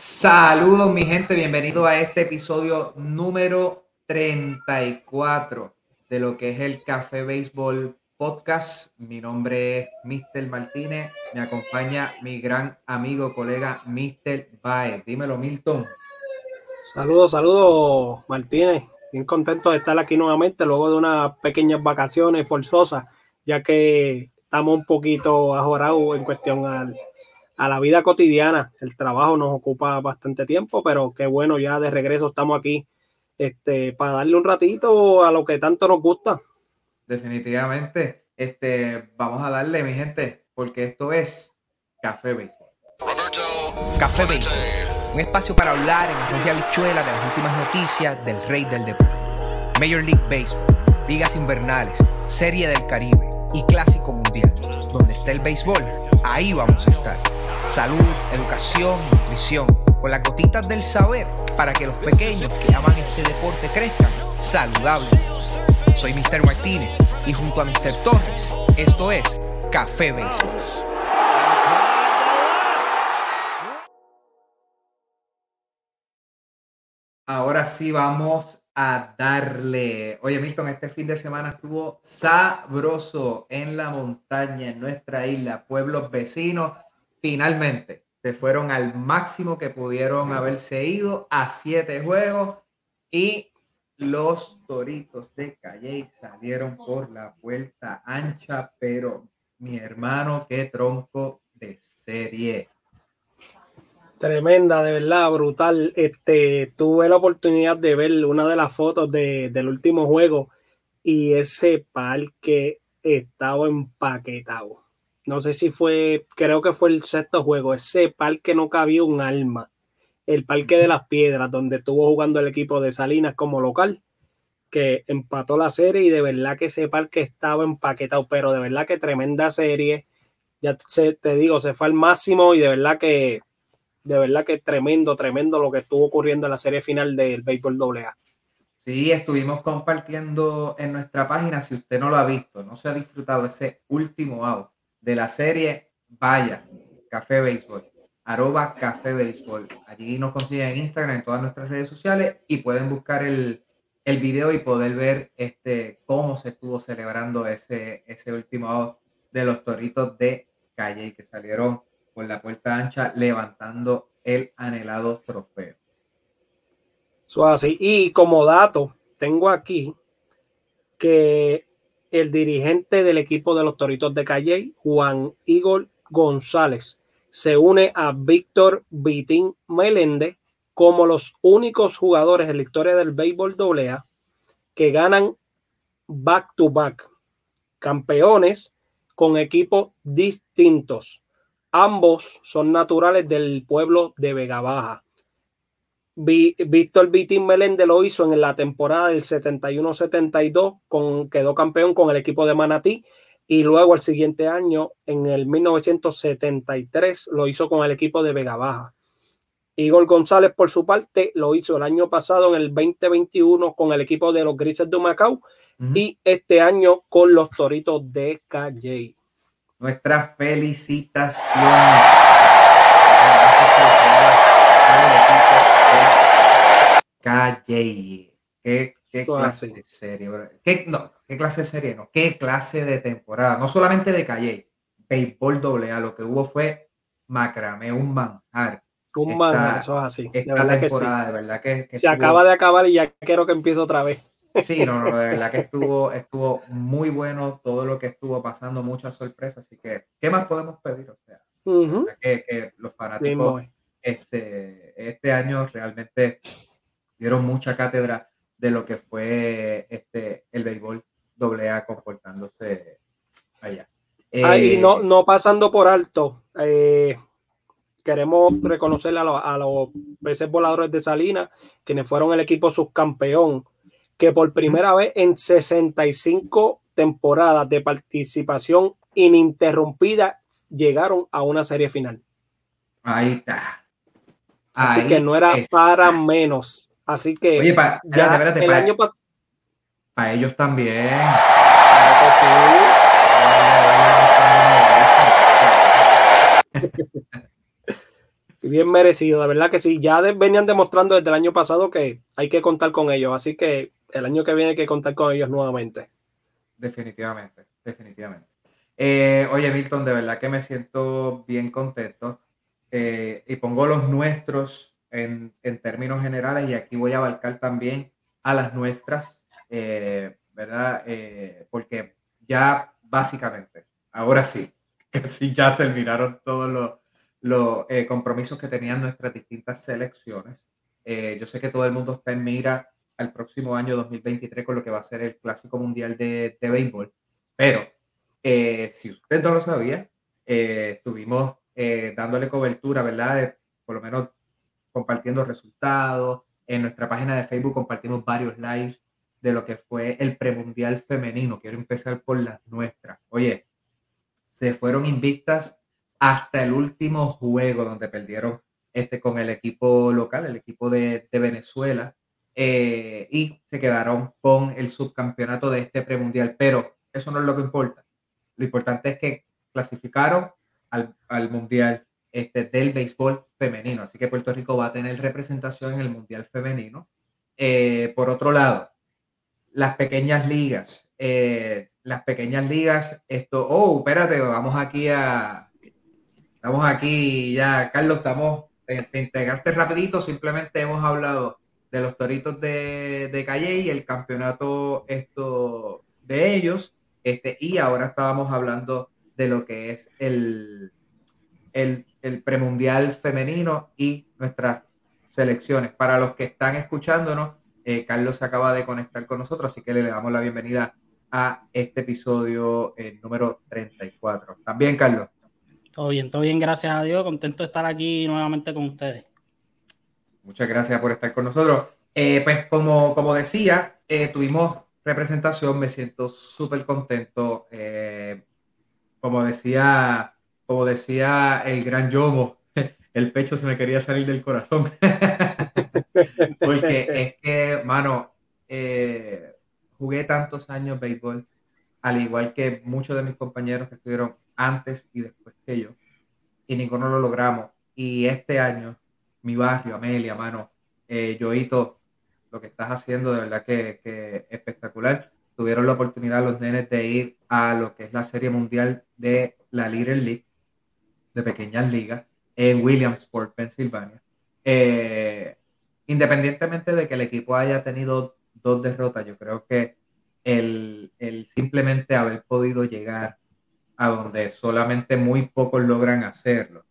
Saludos mi gente, bienvenido a este episodio número 34 de lo que es el Café Béisbol Podcast. Mi nombre es Mr. Martínez, me acompaña mi gran amigo, colega Mr. Baez. Dímelo, Milton. Saludos, saludos Martínez. Bien contento de estar aquí nuevamente luego de unas pequeñas vacaciones forzosas, ya que estamos un poquito ajorados en cuestión al a la vida cotidiana. El trabajo nos ocupa bastante tiempo, pero qué bueno, ya de regreso estamos aquí este, para darle un ratito a lo que tanto nos gusta. Definitivamente, este, vamos a darle, mi gente, porque esto es Café Béisbol. Café Béisbol, un espacio para hablar en y habichuela de las últimas noticias del rey del deporte. Major League Baseball, ligas invernales, Serie del Caribe y Clásico Mundial. Donde está el béisbol, ahí vamos a estar salud, educación, nutrición, con las gotitas del saber para que los pequeños que aman este deporte crezcan saludables. Soy Mr. Martínez y junto a Mr. Torres, esto es Café Béisbol. Ahora sí vamos a darle. Oye, Milton, este fin de semana estuvo sabroso en la montaña, en nuestra isla, pueblos vecinos finalmente se fueron al máximo que pudieron haberse ido a siete juegos y los Toritos de Calle salieron por la puerta ancha, pero mi hermano, qué tronco de serie. Tremenda, de verdad, brutal. Este, tuve la oportunidad de ver una de las fotos del último juego y ese parque estaba empaquetado. No sé si fue, creo que fue el sexto juego, ese parque no cabía un alma, el Parque de las Piedras, donde estuvo jugando el equipo de Salinas como local, que empató la serie y de verdad que ese parque estaba empaquetado, pero de verdad que tremenda serie, ya te digo, se fue al máximo y de verdad que, de verdad que tremendo, tremendo lo que estuvo ocurriendo en la serie final del Béisbol AA. Sí, estuvimos compartiendo en nuestra página. Si usted no lo ha visto, no se ha disfrutado ese último out de la serie, vaya, Café Béisbol, arroba Café Béisbol. Allí nos consiguen en Instagram, en todas nuestras redes sociales y pueden buscar el, el video y poder ver este, cómo se estuvo celebrando ese, ese último de los toritos de Calle que salieron por la puerta ancha levantando el anhelado trofeo. Y como dato, tengo aquí que el dirigente del equipo de los Toritos de Calle, Juan Igor González, se une a Víctor Vitín Meléndez como los únicos jugadores en la historia del béisbol AA que ganan back to back, campeones con equipos distintos. Ambos son naturales del pueblo de Vega Baja. Víctor Vitín Meléndez lo hizo en la temporada del 71-72, con, quedó campeón con el equipo de Manatí y luego el siguiente año, en el 1973, lo hizo con el equipo de Vega Baja. Igor González, por su parte, lo hizo el año pasado en el 2021 con el equipo de los Grises de Macao y este año con los Toritos de Calle. Nuestras felicitaciones. Calle. ¿Qué, clase de serie? ¿Qué, no, ¿Qué clase de serie? No, ¿qué clase de temporada? No solamente de Calle, béisbol doble A. Lo que hubo fue macramé, un manjar. Un manjar, eso es así. de verdad que sí. de verdad que, Se acaba de acabar y ya quiero que empiece otra vez. Sí, no, no, de verdad que estuvo, estuvo muy bueno todo lo que estuvo pasando, muchas sorpresas. Así que, ¿qué más podemos pedir? O sea, que, los fanáticos este, este año realmente dieron mucha cátedra de lo que fue este, el béisbol AA comportándose allá. y no, eh, no pasando por alto, eh, queremos reconocer a, los peces voladores de Salinas, quienes fueron el equipo subcampeón, que por primera vez en 65 temporadas de participación ininterrumpida llegaron a una serie final. Ahí está. Así que no era para menos. Así que Oye, el año pasado. Para ellos también. Bien merecido, de verdad que sí. Ya venían demostrando desde el año pasado que hay que contar con ellos, así que el año que viene hay que contar con ellos nuevamente. Definitivamente, definitivamente. Eh, oye, Milton, de verdad que me siento bien contento eh, y pongo los nuestros en, términos generales y aquí voy a abarcar también a las nuestras, eh, ¿verdad? porque ya básicamente, ahora sí, sí ya terminaron todos los, los compromisos que tenían nuestras distintas selecciones. yo sé que todo el mundo está en mira al próximo año 2023 con lo que va a ser el Clásico Mundial de, de Béisbol, pero eh, si usted no lo sabía, eh, estuvimos eh, dándole cobertura, ¿verdad? por lo menos compartiendo resultados. En nuestra página de Facebook compartimos varios lives de lo que fue el premundial femenino. Quiero empezar por las nuestras. Oye, se fueron invictas hasta el último juego donde perdieron este con el equipo local, el equipo de, de Venezuela, y se quedaron con el subcampeonato de este premundial. Pero eso no es lo que importa. Lo importante es que clasificaron al, al Mundial este, del béisbol femenino. Así que Puerto Rico va a tener representación en el Mundial femenino. Eh, por otro lado, las pequeñas ligas. Eh, las pequeñas ligas, esto, oh, espérate, vamos aquí a, estamos aquí ya, Carlos, estamos, te, te integraste rapidito, simplemente hemos hablado de los toritos de, de Calle y el campeonato esto de ellos. Este, y ahora estábamos hablando de lo que es el, el, el premundial femenino y nuestras selecciones. Para los que están escuchándonos, eh, Carlos se acaba de conectar con nosotros, así que le, damos la bienvenida a este episodio eh, número 34. ¿También, Carlos? Todo bien, todo bien, gracias a Dios. Contento de estar aquí nuevamente con ustedes. Muchas gracias por estar con nosotros. Eh, pues como, como decía, tuvimos representación, me siento súper contento. Eh, como decía, como decía el gran Yomo, el pecho se me quería salir del corazón. Porque es que, mano, eh, jugué tantos años béisbol, al igual que muchos de mis compañeros que estuvieron antes y después que yo, y ninguno lo logramos. Y este año, mi barrio, Amelia, mano, eh, lo que estás haciendo de verdad que, espectacular. Tuvieron la oportunidad los nenes de ir a lo que es la Serie Mundial de la Little League, de pequeñas ligas, en Williamsport, Pensilvania. Eh, independientemente de que el equipo haya tenido dos derrotas, yo creo que el, el, simplemente haber podido llegar a donde solamente muy pocos logran hacerlo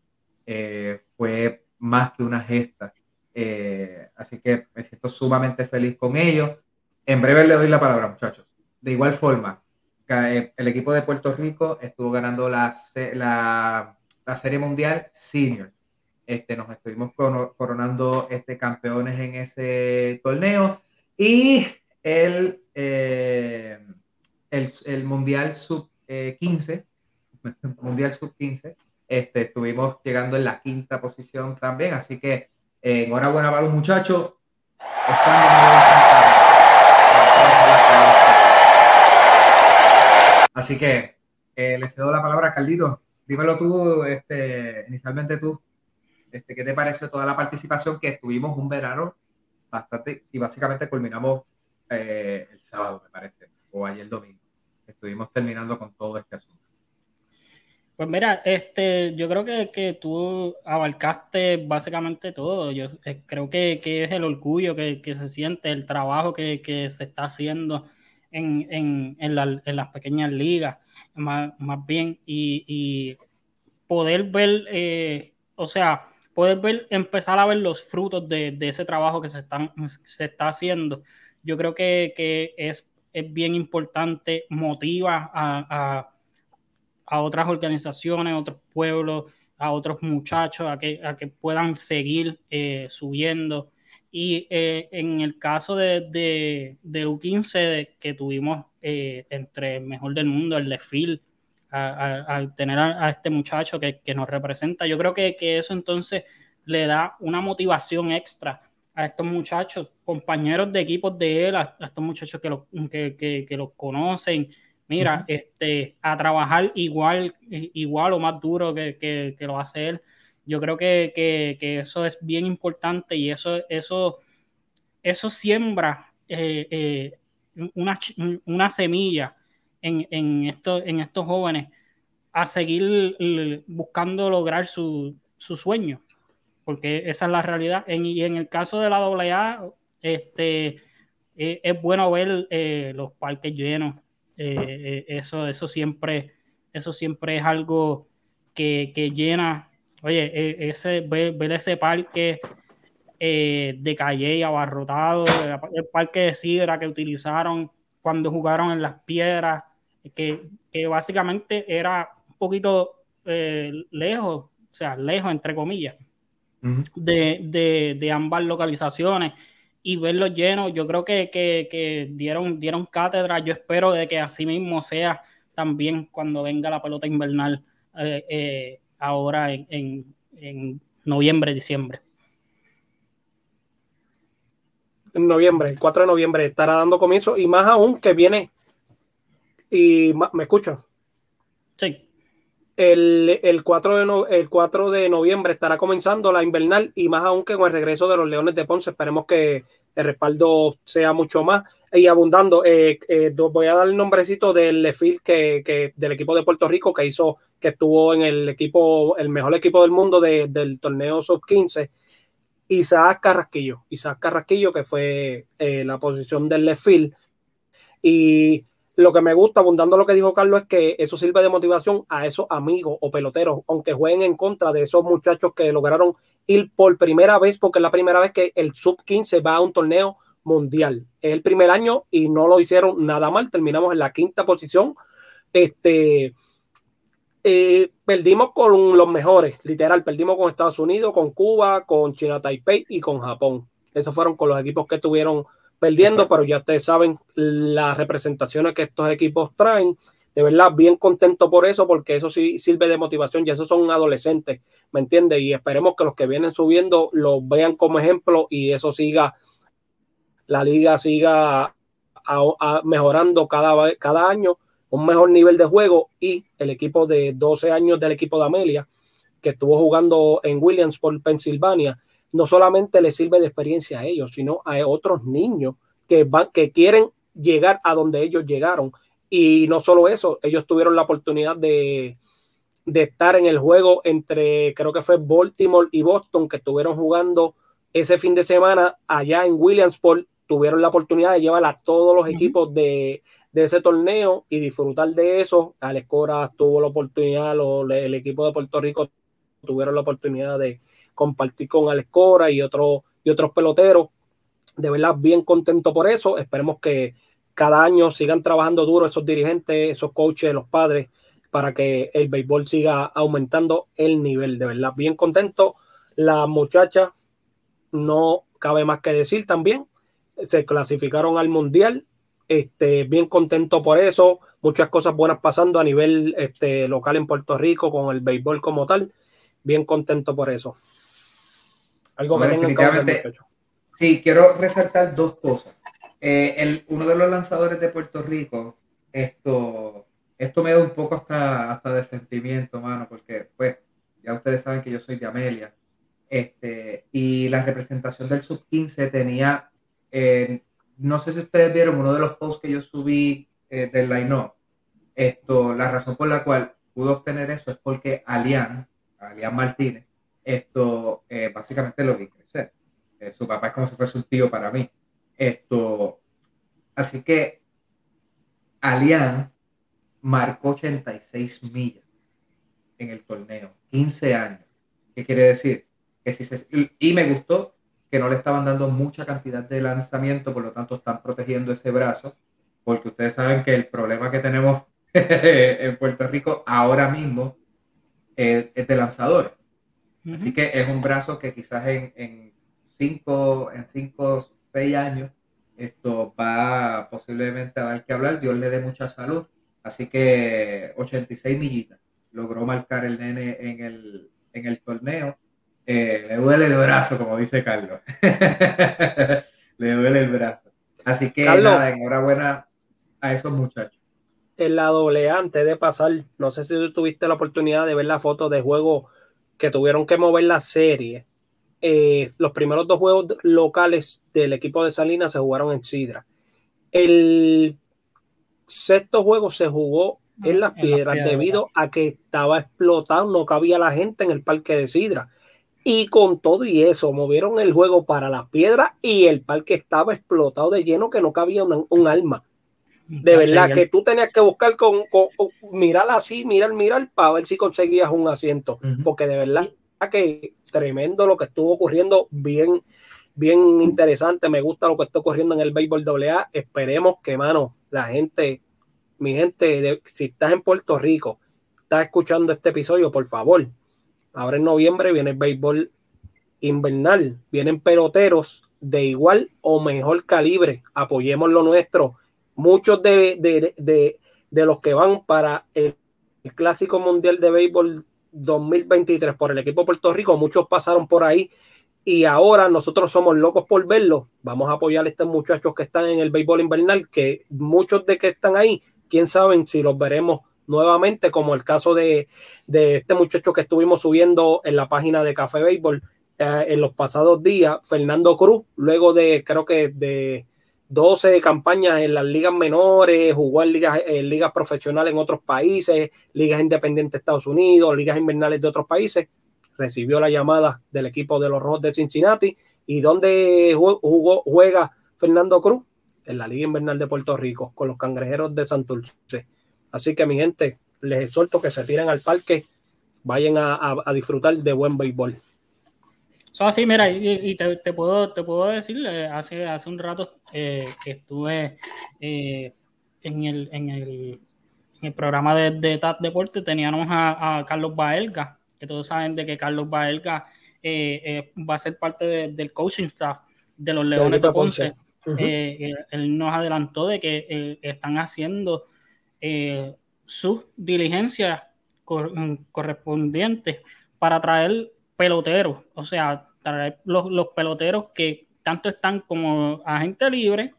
eh, fue más que una gesta eh, así que me siento sumamente feliz con ellos. En breve le doy la palabra, muchachos. De igual forma, eh, el equipo de Puerto Rico estuvo ganando la, la, la Serie Mundial Senior. Este, nos estuvimos coronando este, campeones en ese torneo. Y el, eh, el, el, Mundial Sub-15, Mundial Sub-15, este, estuvimos llegando en la quinta posición también. Así que eh, enhorabuena para los muchachos. Así que eh, les cedo la palabra a Carlito. Dímelo tú, este, inicialmente tú, este, ¿qué te pareció toda la participación que estuvimos un verano bastante y básicamente culminamos eh, el sábado, me parece, o ayer domingo. Estuvimos terminando con todo este asunto. Pues mira, este, yo creo que, que tú abarcaste básicamente todo. Yo eh, creo que, que, es el orgullo que, que, se siente, el trabajo que, se está haciendo en, en, en, la, en las pequeñas ligas, más, más bien, y, y, poder ver, eh, o sea, poder ver, empezar a ver los frutos de, de ese trabajo que se, están, se está haciendo. Yo creo que, es, es bien importante, motiva a, a a otras organizaciones, a otros pueblos, a otros muchachos, a que, a que puedan seguir eh, subiendo. Y eh, en el caso de, de, de U15 que tuvimos eh, entre el mejor del mundo, el de al tener a, este muchacho que, que, nos representa, yo creo que, que, eso entonces le da una motivación extra a estos muchachos, compañeros de equipos de él, a, estos muchachos que, lo, que, que los conocen, mira, este, a trabajar igual, igual o más duro que, que, lo hace él. Yo creo que, que, eso es bien importante y eso, eso, eso siembra eh, eh, una, una, semilla en, en, en estos jóvenes a seguir buscando lograr su, su sueño, porque esa es la realidad. y en el caso de la AA, este, eh, es bueno ver eh, los parques llenos. Eh, eso, eso, siempre, eso siempre es algo que, llena. Oye, ese, ver, ese parque de Calle abarrotado, el parque de Sidra que utilizaron cuando jugaron en las piedras, que, que básicamente era un poquito lejos, o sea, lejos entre comillas, de, de, de ambas localizaciones y verlos llenos. Yo creo que, dieron, dieron cátedra. Yo espero de que así mismo sea también cuando venga la pelota invernal eh, eh, ahora en, noviembre, diciembre. En noviembre, el 4 de noviembre estará dando comienzo y más aún que viene. Y me escuchan. Sí. El, el, 4 de el 4 de noviembre estará comenzando la invernal y más aún que con el regreso de los Leones de Ponce. Esperemos que el respaldo sea mucho más y abundando. Eh, eh, voy a dar el nombrecito del Lefil que, del equipo de Puerto Rico que hizo, que estuvo en el equipo, el mejor equipo del mundo del torneo sub 15. Isaac Carrasquillo, Isaac Carrasquillo, que fue eh, la posición del Lefil. Y lo que me gusta, abundando lo que dijo Carlos, es que eso sirve de motivación a esos amigos o peloteros, aunque jueguen en contra de esos muchachos que lograron ir por primera vez, porque es la primera vez que el sub 15 va a un torneo mundial. Es el primer año y no lo hicieron nada mal. Terminamos en la quinta posición. Este, eh, perdimos con los mejores, literal. Perdimos con Estados Unidos, con Cuba, con China Taipei y con Japón. Esos fueron con los equipos que tuvieron perdiendo, pero ya ustedes saben las representaciones que estos equipos traen. De verdad, bien contento por eso, porque eso sí sirve de motivación y esos son adolescentes, ¿me entiendes? Y esperemos que los que vienen subiendo los vean como ejemplo y eso siga, la liga siga mejorando cada, cada año, un mejor nivel de juego y el equipo de 12 años del equipo de Amelia, que estuvo jugando en Williamsport, Pensilvania, no solamente le sirve de experiencia a ellos, sino a otros niños que, van, que quieren llegar a donde ellos llegaron. Y no solo eso, ellos tuvieron la oportunidad de, de estar en el juego entre, creo que fue Baltimore y Boston, que estuvieron jugando ese fin de semana allá en Williamsport. Tuvieron la oportunidad de llevar a todos los equipos de, de, ese torneo y disfrutar de eso. Alex Cora tuvo la oportunidad, el equipo de Puerto Rico tuvieron la oportunidad de, compartir con Alex Cora y, otro, y otros peloteros. De verdad, bien contento por eso. Esperemos que cada año sigan trabajando duro esos dirigentes, esos coaches, los padres, para que el béisbol siga aumentando el nivel. De verdad, bien contento. La muchacha, no cabe más que decir también, se clasificaron al mundial. Este, bien contento por eso. Muchas cosas buenas pasando a nivel este, local en Puerto Rico con el béisbol como tal. Bien contento por eso. Algo que definitivamente, Sí, quiero resaltar dos cosas. Eh, el, uno de los lanzadores de Puerto Rico, esto, esto me da un poco hasta, hasta de sentimiento, mano, porque pues ya ustedes saben que yo soy de Amelia. Este, y la representación del sub 15 tenía, eh, no sé si ustedes vieron uno de los posts que yo subí eh, del line Esto, la razón por la cual pudo obtener eso es porque Alian, Alian Martínez, esto eh, básicamente lo vi crecer. Eh, su papá es como si fuese un tío para mí. Esto, así que Alian marcó 86 millas en el torneo, 15 años. ¿Qué quiere decir? Que y me gustó que no le estaban dando mucha cantidad de lanzamiento, por lo tanto están protegiendo ese brazo, porque ustedes saben que el problema que tenemos en Puerto Rico ahora mismo es de lanzadores. Así que es un brazo que quizás en, en cinco, en cinco, seis años, esto va posiblemente a dar que hablar. Dios le dé mucha salud. Así que 86 millitas logró marcar el nene en el, en el torneo. Eh, le duele el brazo, como dice Carlos. le duele el brazo. Así que nada, enhorabuena a esos muchachos. En la doble antes de pasar, no sé si tuviste la oportunidad de ver la foto de juego que tuvieron que mover la serie, eh, los primeros dos juegos locales del equipo de Salinas se jugaron en Sidra. El sexto juego se jugó en las, piedras, debido a que estaba explotado, no cabía la gente en el parque de Sidra. Y con todo y eso, movieron el juego para las piedras y el parque estaba explotado de lleno que no cabía un alma. De verdad que tú tenías que buscar con, mirar así, mirar, mirar para ver si conseguías un asiento, porque de verdad que tremendo lo que estuvo ocurriendo, bien, bien interesante. Me gusta lo que está ocurriendo en el béisbol AA. Esperemos que, mano, la gente, mi gente, si estás en Puerto Rico, estás escuchando este episodio, por favor. Ahora en noviembre viene el béisbol invernal, vienen peloteros de igual o mejor calibre. Apoyemos lo nuestro muchos de, los que van para el, Clásico Mundial de Béisbol 2023 por el equipo de Puerto Rico, muchos pasaron por ahí y ahora nosotros somos locos por verlo. Vamos a apoyar a estos muchachos que están en el béisbol invernal, que muchos de que están ahí, quién sabe si los veremos nuevamente, como el caso de, este muchacho que estuvimos subiendo en la página de Café Béisbol eh, en los pasados días, Fernando Cruz, luego de creo que de 12 campañas en las ligas menores, jugó en ligas, en ligas profesionales en otros países, ligas independientes de Estados Unidos, ligas invernales de otros países. Recibió la llamada del equipo de los Rojos de Cincinnati. ¿Y dónde juega Fernando Cruz? En la Liga Invernal de Puerto Rico, con los cangrejeros de Santurce. Así que, mi gente, les exhorto que se tiren al parque, vayan a disfrutar de buen béisbol. So, así, mira, y, te, puedo, te puedo decir, eh, hace, hace un rato eh, que estuve eh, en, el, en, el, en, el, programa de, de TAT Deporte, teníamos a, Carlos Baelga, que todos saben de que Carlos Baelga va a ser parte del coaching staff de los Leones de Ponce. él nos adelantó de que están haciendo sus diligencias correspondientes para traer peloteros, o sea, los, peloteros que tanto están como agente libre,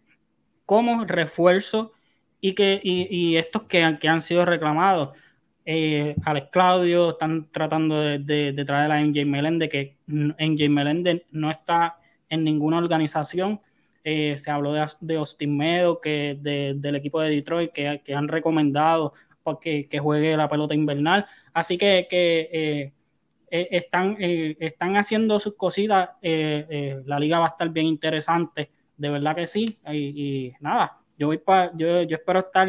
como refuerzo y, que, y, estos que, han sido reclamados. Eh, Alex Claudio están tratando de, traer a MJ Melende, que MJ Melende no está en ninguna organización. Eh, se habló de, de Austin Meadow, que del equipo de Detroit, que, han recomendado que, que, juegue la pelota invernal. Así que, que eh, eh, están, eh, están haciendo sus cositas. Eh, la liga va a estar bien interesante, de verdad que sí. Y, nada, yo voy para, yo, yo espero estar,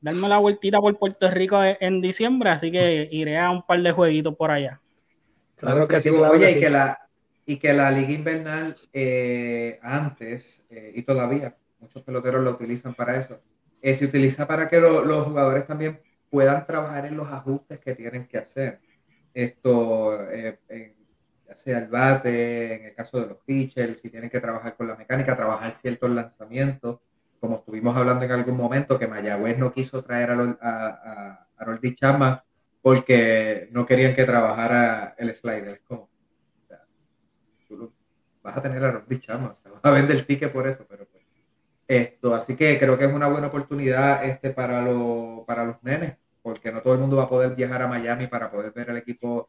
darme la vueltita por Puerto Rico en diciembre, así que iré a un par de jueguitos por allá. Claro que sí, oye, y que la y que la liga invernal antes y todavía muchos peloteros lo utilizan para eso. se utiliza para que los jugadores también puedan trabajar en los ajustes que tienen que hacer esto, eh, ya sea el bate, en el caso de los pitchers, si tienen que trabajar con la mecánica, trabajar ciertos lanzamientos, como estuvimos hablando en algún momento, que Mayagüez no quiso traer a, a, a Chama porque no querían que trabajara el slider. Es como, vas a tener a Roldy Chama, vas a vender el ticket por eso, pero pues, esto, así que creo que es una buena oportunidad este para, lo, para los nenes porque no todo el mundo va a poder viajar a Miami para poder ver el equipo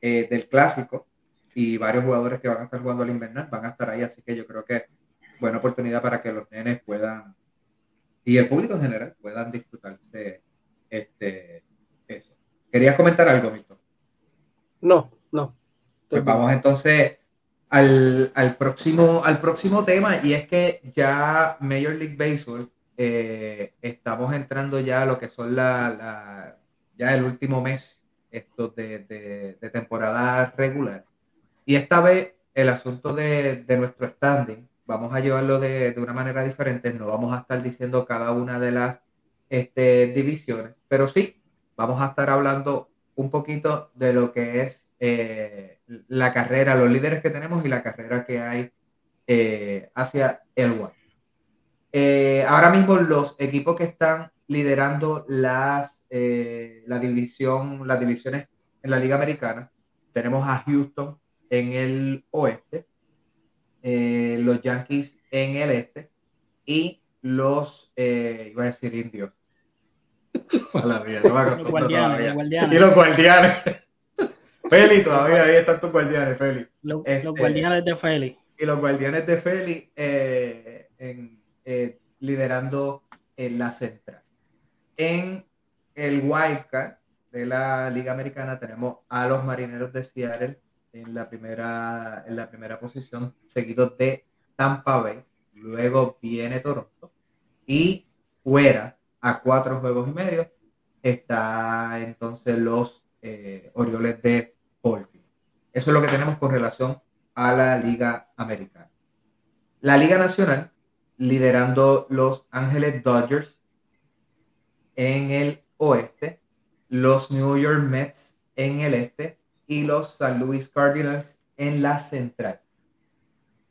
eh, del clásico y varios jugadores que van a estar jugando al invernal van a estar ahí, así que yo creo que buena oportunidad para que los nenes puedan y el público en general puedan disfrutarse este eso. ¿Querías comentar algo, Milton? No, no. Pues vamos entonces al, próximo, al próximo tema y es que ya Major League Baseball eh, estamos entrando ya a lo que son la, ya el último mes esto de, temporada regular. Y esta vez el asunto de, nuestro standing, vamos a llevarlo de, una manera diferente, no vamos a estar diciendo cada una de las este, divisiones, pero sí vamos a estar hablando un poquito de lo que es eh, la carrera, los líderes que tenemos y la carrera que hay eh, hacia el WAR. Eh, ahora mismo los equipos que están liderando las, eh, la división, las divisiones en la Liga Americana, tenemos a Houston en el oeste, eh, los Yankees en el este y los, iba a decir indios. los guardianes, Y los guardianes. Feli, todavía ahí están tus guardianes, Feli. Los, Este, los guardianes de Feli. Y los guardianes de Feli eh, en, eh, liderando en la central. En el wildcard de la Liga Americana tenemos a los Marineros de Seattle en la primera, en la primera posición, seguido de Tampa Bay. Luego viene Toronto. Y fuera a cuatro juegos y medio está entonces los eh, Orioles de Baltimore. Eso es lo que tenemos con relación a la Liga Americana. La Liga Nacional, liderando los Ángeles Dodgers en el oeste, los New York Mets en el este y los San Luis Cardinals en la central.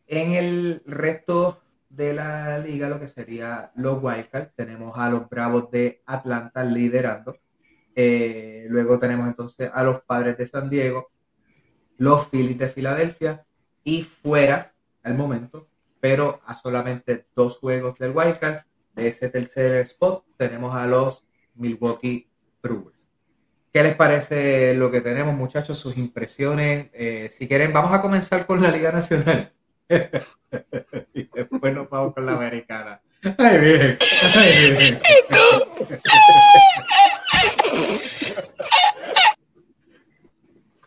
En el resto de la liga, lo que sería los Wildcats, tenemos a los Bravos de Atlanta liderando. Eh, luego tenemos entonces a los Padres de San Diego, los Phillies de Filadelfia y fuera al momento, pero a solamente dos juegos del Wildcard, de ese tercer spot, tenemos a los Milwaukee Brewers. ¿Qué les parece lo que tenemos, muchachos? Sus impresiones. Eh, si quieren, vamos a comenzar con la Liga Nacional. y después nos vamos con la Americana. Ay, bien. Ay, bien.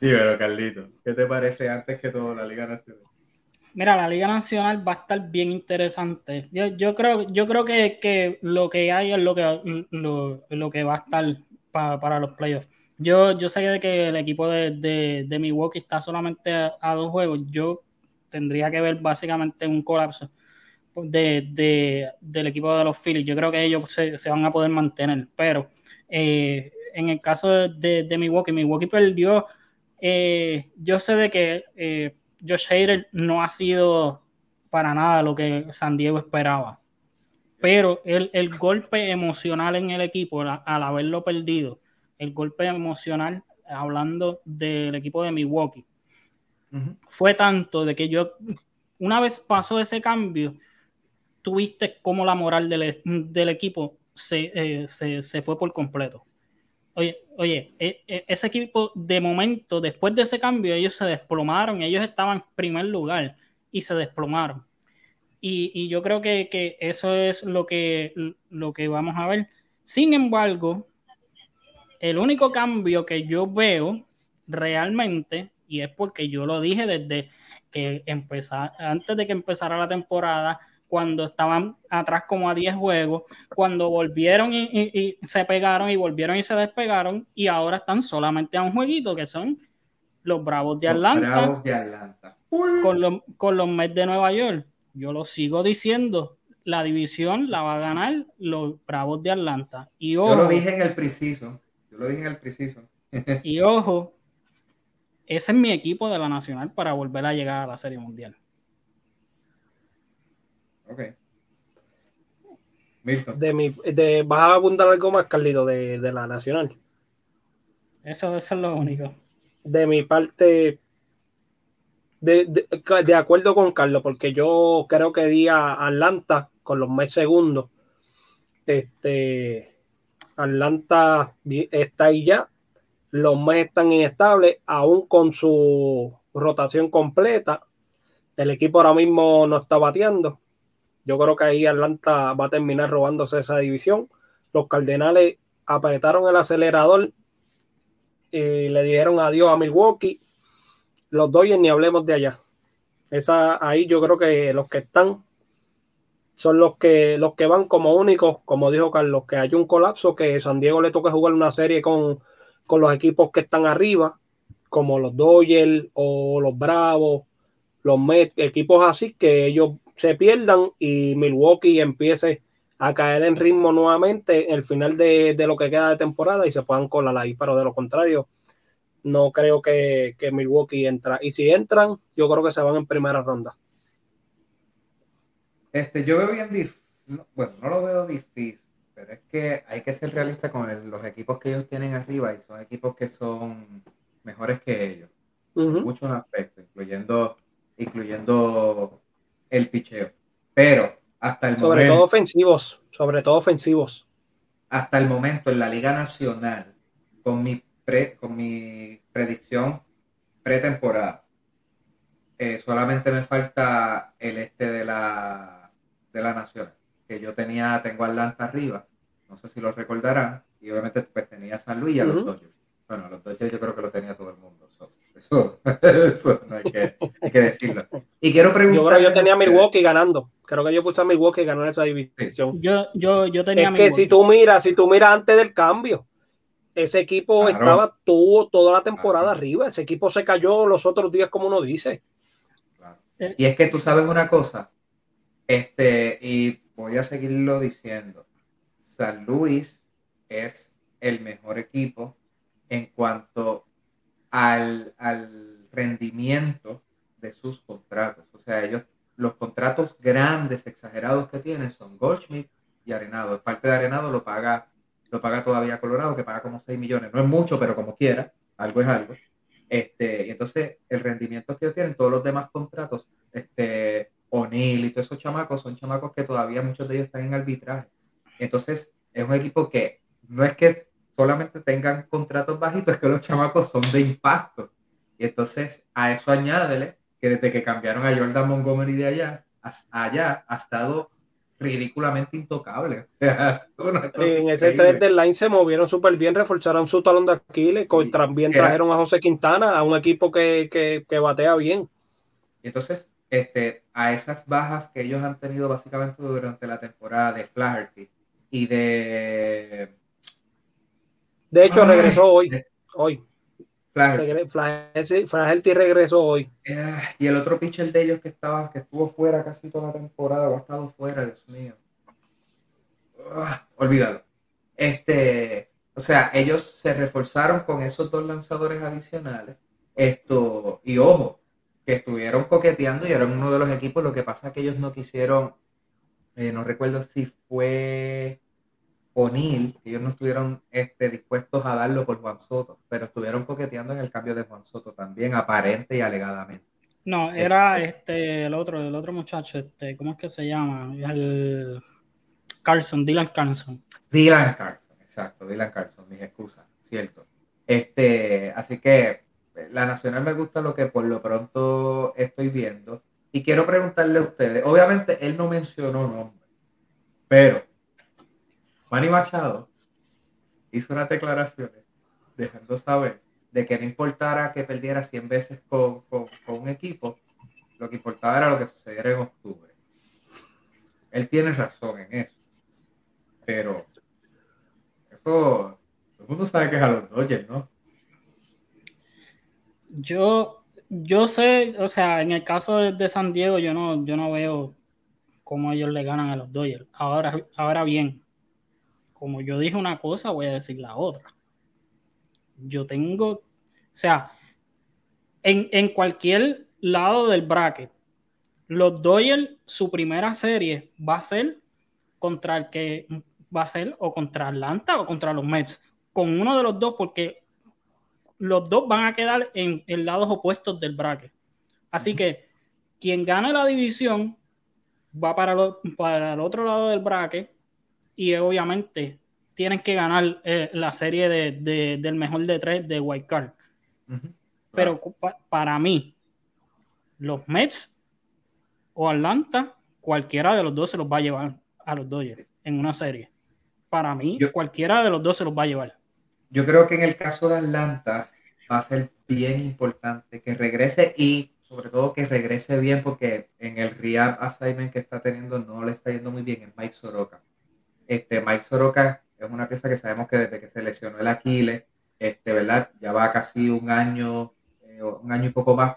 Dímelo, Carlito. ¿Qué te parece antes que todo la Liga Nacional? Mira, la Liga Nacional va a estar bien interesante. Yo, yo creo, yo creo que, que lo que hay es lo que, lo, lo que va a estar pa- para los playoffs. Yo, yo sé que el equipo de, de, Milwaukee está solamente a, dos juegos. Yo tendría que ver básicamente un colapso de, de- del equipo de los Phillies. Yo creo que ellos se, se van a poder mantener, pero eh, en el caso de Milwaukee, Milwaukee perdió. eh, yo sé de que eh, Josh Hader no ha sido para nada lo que San Diego esperaba. Pero el, el golpe emocional en el equipo al, al haberlo perdido, el golpe emocional hablando del equipo de Milwaukee, fue tanto de que yo, una vez pasó ese cambio, tuviste como la moral del, del equipo se, eh, se, se fue por completo. Oye, oye, e- e- ese equipo de momento, después de ese cambio, ellos se desplomaron, ellos estaban en primer lugar y se desplomaron. Y, y yo creo que, que eso es lo que, lo que vamos a ver. Sin embargo, el único cambio que yo veo realmente, y es porque yo lo dije desde que empezar, antes de que empezara la temporada, cuando estaban atrás como a 10 juegos, cuando volvieron y, y- y se pegaron y volvieron y se despegaron, y ahora están solamente a un jueguito que son los Bravos de Los Atlanta Bravos de Atlanta. con los, con los Mets de Nueva York. Yo lo sigo diciendo, la división la va a ganar los Bravos de Atlanta. Y Yo ojo, lo dije en el preciso. Yo lo dije en el preciso. y ojo, ese es mi equipo de la Nacional para volver a llegar a la Serie Mundial. Ok. Milton. De mi, de, ¿Vas a apuntar algo más, Carlito, de, de la Nacional? Eso, eso es lo único. De mi parte, de, de, de acuerdo con Carlos, porque yo creo que di a Atlanta con los Mets segundos. Este, Atlanta está ahí ya. Los Mets están inestables, aún con su rotación completa. El equipo ahora mismo no está bateando. Yo creo que ahí Atlanta va a terminar robándose esa división. Los Cardenales apretaron el acelerador y le dijeron adiós a Milwaukee. Los Dodgers ni hablemos de allá. Esa, ahí yo creo que los que están son los que, los que van como únicos, como dijo Carlos, que hay un colapso, que San Diego le toca jugar una serie con, con los equipos que están arriba, como los Dodgers o los Bravos, los Mets, equipos así que ellos se pierdan y Milwaukee empiece a caer en ritmo nuevamente en el final de, de lo que queda de temporada y se puedan colar ahí, pero de lo contrario, no creo que, que Milwaukee entra. Y si entran, yo creo que se van en primera ronda. Este, yo veo bien difícil. Bueno, no lo veo difícil, pero es que hay que ser realista con el- los equipos que ellos tienen arriba y son equipos que son mejores que ellos. en muchos aspectos, incluyendo, incluyendo el picheo. Pero hasta el Sobre momento, todo ofensivos, sobre todo ofensivos. hasta el momento en la Liga Nacional, con mi, pre- con mi predicción pretemporada. Eh, solamente me falta el este de la, de la Nacional, que yo tenía, tengo Atlanta arriba, no sé si lo recordarán, y obviamente pues tenía San Luis y a los Dodgers. Bueno, los Dodgers yo creo que lo tenía todo el mundo. Eso, eso, no hay que, hay que, decirlo. Y quiero preguntar. Yo, yo tenía Milwaukee ganando. Creo que yo puse a Milwaukee ganando esa división. Yo, yo, yo tenía. Es que si tú miras, si tú miras antes del cambio, ese equipo estaba tuvo toda la temporada arriba. Ese equipo se cayó los otros días, como uno dice. Y es que tú sabes una cosa, este, y voy a seguirlo diciendo. San Luis es el mejor equipo en cuanto al, al rendimiento de sus contratos. O sea, ellos, los contratos grandes, exagerados que tienen son Goldschmidt y Arenado. Parte de Arenado lo paga, lo paga todavía Colorado, que paga como 6 millones. No es mucho, pero como quiera, algo es algo. Este, y entonces el rendimiento que ellos tienen, todos los demás contratos, este, O'Neill y todos esos chamacos, son chamacos que todavía muchos de ellos están en arbitraje. Entonces, es un equipo que no es que solamente tengan contratos bajitos, es que los chamacos son de impacto. Y entonces a eso añádele que desde que cambiaron a Jordan Montgomery de allá, allá ha estado ridículamente intocable. en ese 3 del line se movieron súper bien, reforzaron su talón de Aquiles, también trajeron a José Quintana, a un equipo que, que, que batea bien. Entonces, este, a esas bajas que ellos han tenido básicamente durante la temporada de Flaherty y de de hecho, regresó hoy. Hoy. Flaherty regresó hoy. Eh, y el otro pitcher de ellos que estaba, que estuvo fuera casi toda la temporada, o ha estado fuera, Dios mío. Ah, olvídalo. Este, o sea, ellos se reforzaron con esos dos lanzadores adicionales. Esto, y ojo, que estuvieron coqueteando y eran uno de los equipos. Lo que pasa es que ellos no quisieron, eh, no recuerdo si fue O'Neill, ellos no estuvieron este, dispuestos a darlo por Juan Soto, pero estuvieron coqueteando en el cambio de Juan Soto también, aparente y alegadamente. No, era este, el otro, el otro muchacho, este, ¿cómo es que se llama? El Carlson, Dylan Carlson. Dylan Carlson, exacto, Dylan Carlson, mis excusas, cierto. Este, así que la Nacional me gusta lo que por lo pronto estoy viendo. Y quiero preguntarle a ustedes, obviamente él no mencionó nombre, pero Manny Machado hizo unas declaraciones dejando saber de que no importara que perdiera 100 veces con, un equipo, lo que importaba era lo que sucediera en octubre. Él tiene razón en eso. Pero eso, todo el mundo sabe que es a los Dodgers, ¿no? Yo, yo sé, o sea, en el caso de, San Diego, yo no, yo no veo cómo ellos le ganan a los Dodgers. Ahora, ahora bien, como yo dije una cosa, voy a decir la otra. Yo tengo, o sea, en, cualquier lado del bracket, los Dodgers, su primera serie va a ser contra el que va a ser o contra Atlanta o contra los Mets, con uno de los dos, porque los dos van a quedar en, en lados opuestos del bracket. Así que quien gane la división va para, para el otro lado del bracket y obviamente tienen que ganar eh, la serie de, del mejor de tres de White Card. Pero para mí, los Mets o Atlanta, cualquiera de los dos se los va a llevar a los Dodgers en una serie. Para mí, cualquiera de los dos se los va a llevar. Yo creo que en el caso de Atlanta va a ser bien importante que regrese y sobre todo que regrese bien porque en el Rehab assignment que está teniendo no le está yendo muy bien en Mike Soroka este, Mike Soroka es una pieza que sabemos que desde que se lesionó el Aquiles, este, ¿verdad? Ya va casi un año, eh, un año y poco más.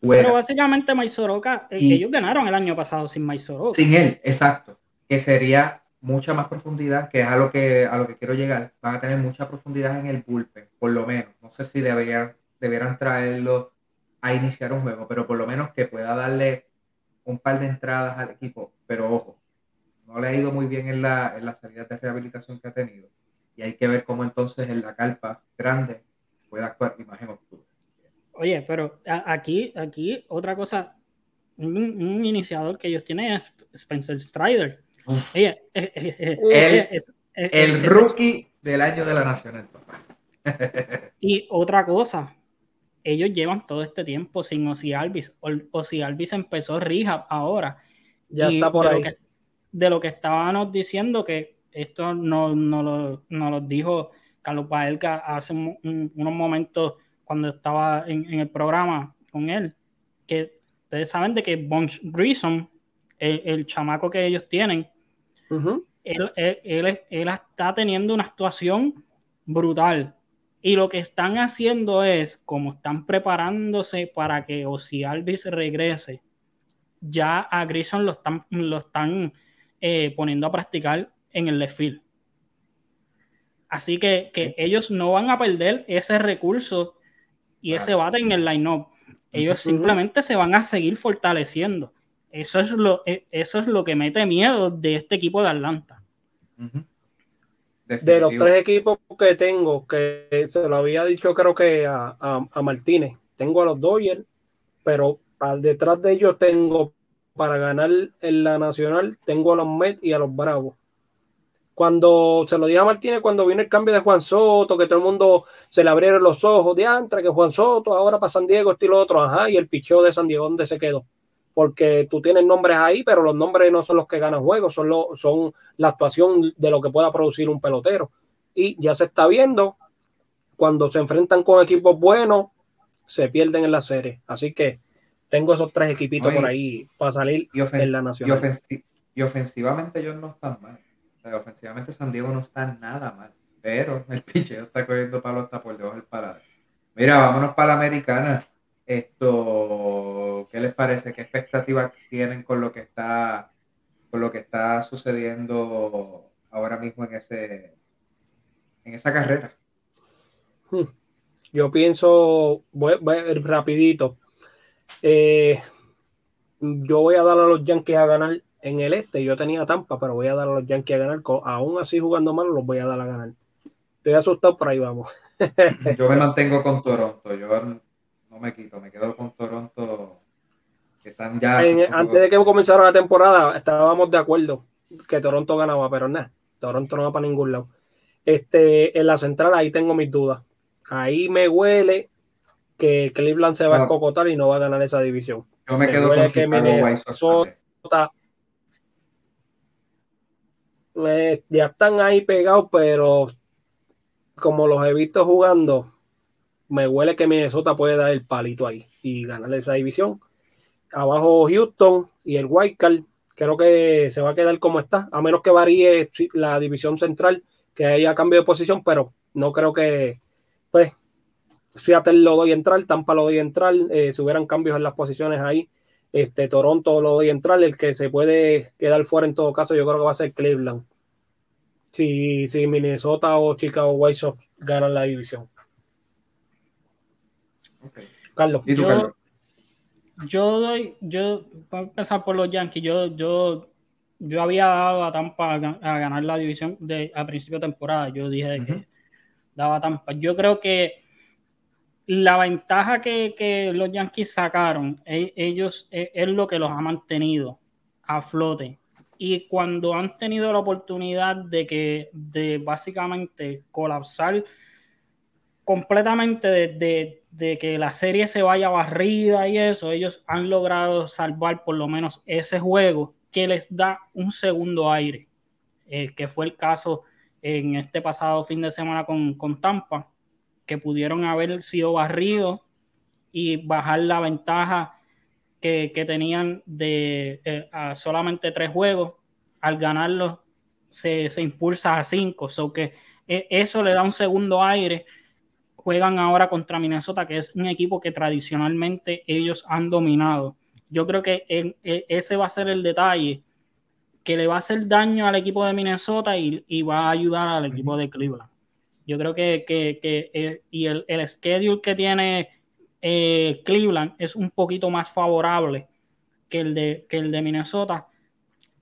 Pero básicamente Mike Soroka, eh, ellos ganaron el año pasado sin Mike Soroka. Sin él, exacto. Que sería mucha más profundidad, que es a lo que, a lo que quiero llegar. Van a tener mucha profundidad en el bullpen, por lo menos. No sé si deberían, debieran traerlo a iniciar un juego, pero por lo menos que pueda darle un par de entradas al equipo. Pero ojo, no le ha ido muy bien en la, en salida de rehabilitación que ha tenido. Y hay que ver cómo entonces en la carpa grande puede actuar imagen octubre. Oye, pero aquí, aquí otra cosa, un, iniciador que ellos tienen es Spencer Strider. Oye, eh, eh, eh, el, rookie del año de la Nacional. y otra cosa, ellos llevan todo este tiempo sin Ozzy Alvis. Ozzy Alvis empezó rehab ahora. Ya está por ahí. De lo que estábamos diciendo, que esto no, no, lo, lo dijo Carlos Baelga hace unos momentos cuando estaba en, el programa con él, que ustedes saben de que Bones Grissom, el, chamaco que ellos tienen, él, él, está teniendo una actuación brutal. Y lo que están haciendo es, como están preparándose para que Ozzy Alvis regrese, ya a Grissom lo están, lo están eh, poniendo a practicar en el left field. Así que, ellos no van a perder ese recurso y ese bate en el line-up. Ellos simplemente se van a seguir fortaleciendo. Eso es, lo, e, eso es lo que mete miedo de este equipo de Atlanta. De los tres equipos que tengo, que se lo había dicho creo que a, a, Martínez, tengo a los Dodgers, pero al detrás de ellos tengo para ganar en la nacional, tengo a los Mets y a los Bravos cuando se lo dije a Martínez, cuando viene el cambio de Juan Soto, que todo el mundo se le abrieron los ojos de antra, que Juan Soto ahora para San Diego, estilo otro, ajá, y el picheo de San Diego, ¿dónde se quedó? Porque tú tienes nombres ahí, pero los nombres no son los que ganan juegos, son, son la actuación de lo que pueda producir un pelotero. Y ya se está viendo, cuando se enfrentan con equipos buenos, se pierden en la serie. Así que tengo esos tres equipitos por ahí para salir en la nacional. Y, ofensivamente ellos no están mal ofensivamente San Diego no está nada mal, pero el picheo está cogiendo palo hasta por debajo del paladar. Mira, vámonos para la americana. Esto, ¿qué les parece? ¿Qué expectativas tienen con lo que está, con lo que está sucediendo ahora mismo en ese, en esa carrera? Hmm. Yo pienso, voy, voy rapidito. Eh, yo voy a dar a los Yankees a ganar en el este yo tenía Tampa, pero voy a dar a los Yankees a ganar. Aún así jugando mal, los voy a dar a ganar. Estoy asustado, por ahí vamos. yo me mantengo con Toronto. Yo no me quito, me quedo con Toronto. Que están ya. antes de que comenzara la temporada, estábamos de acuerdo que Toronto ganaba, pero nada, Toronto no va para ningún lado. Este, en la central, ahí tengo mis dudas. Ahí me huele que Cleveland se va a cocotar y no va a ganar esa división. Yo me, quedo con Chicago ya están ahí pegados, pero como los he visto jugando, me huele que Minnesota puede dar el palito ahí y ganar esa división. Abajo Houston y el Wildcard, creo que se va a quedar como está, a menos que varíe la división central, que haya cambio de posición, pero no creo que, pues, Seattle lo doy entrar, Tampa lo doy entrar, eh, si hubieran cambios en las posiciones ahí, este, Toronto lo doy entrar, el que se puede quedar fuera en todo caso, yo creo que va a ser Cleveland. Si, si Minnesota o Chicago White Sox ganan la división. Carlos. yo, yo doy, yo, para empezar por los Yankees, yo, yo, yo había dado a Tampa a, ganar la división de, a principio de temporada. Yo dije que daba a Tampa. Yo creo que la ventaja que, los Yankees sacaron, e, ellos e, es, lo que los ha mantenido a flote. Y cuando han tenido la oportunidad de que de básicamente colapsar completamente de, de, que la serie se vaya barrida y eso, ellos han logrado salvar por lo menos ese juego que les da un segundo aire, eh, que fue el caso en este pasado fin de semana con, con Tampa que pudieron haber sido barridos y bajar la ventaja que, tenían de eh, solamente tres juegos. Al ganarlos se, impulsa a cinco. So que eh, eso le da un segundo aire. Juegan ahora contra Minnesota, que es un equipo que tradicionalmente ellos han dominado. Yo creo que e, ese va a ser el detalle que le va a hacer daño al equipo de Minnesota y, y va a ayudar al equipo de Cleveland. Yo creo que, eh, y el, el, schedule que tiene eh, Cleveland es un poquito más favorable que el, de, que el de Minnesota.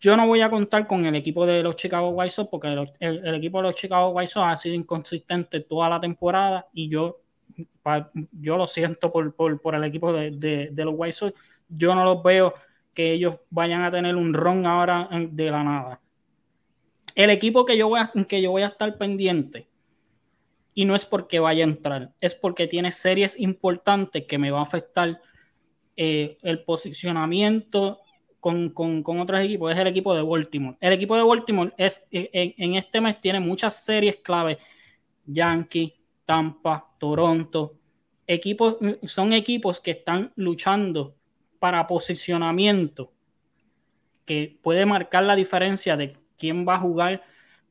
Yo no voy a contar con el equipo de los Chicago White Sox porque el, equipo de los Chicago White Sox ha sido inconsistente toda la temporada y yo, yo lo siento por, por, el equipo de, de, los White Sox. Yo no los veo que ellos vayan a tener un ron ahora de la nada. El equipo que yo voy a, que yo voy a estar pendiente Y no es porque vaya a entrar, es porque tiene series importantes que me va a afectar eh, el posicionamiento con, con, otros equipos. Es el equipo de Baltimore. El equipo de Baltimore es, en, en este mes tiene muchas series clave. Yankee, Tampa, Toronto. Equipos, son equipos que están luchando para posicionamiento que puede marcar la diferencia de quién va a jugar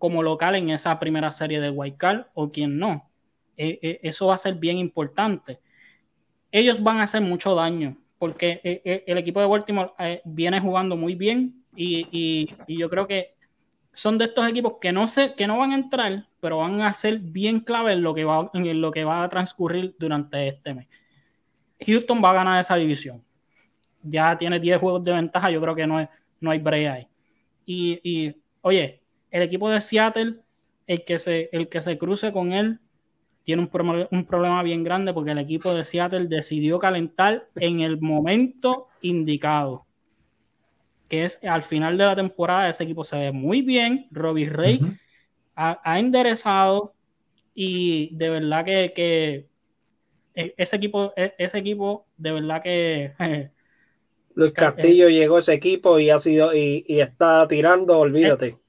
como local en esa primera serie de White Card o quién no. E, e, eso va a ser bien importante. Ellos van a hacer mucho daño porque e, el equipo de Baltimore eh, viene jugando muy bien y, yo creo que son de estos equipos que no, sé, que no van a entrar, pero van a ser bien clave en lo, que va, en lo que va a transcurrir durante este mes. Houston va a ganar esa división. Ya tiene 10 juegos de ventaja, yo creo que no, es, no hay break ahí. Y, oye, el equipo de Seattle, el que se, el que se cruce con él, tiene un, un, problema bien grande porque el equipo de Seattle decidió calentar en el momento indicado. Que es al final de la temporada, ese equipo se ve muy bien. Robbie Ray ha, enderezado y de verdad que, que e, ese equipo, e, ese equipo de verdad que Luis Castillo llegó a ese equipo y ha sido y, está tirando, olvídate.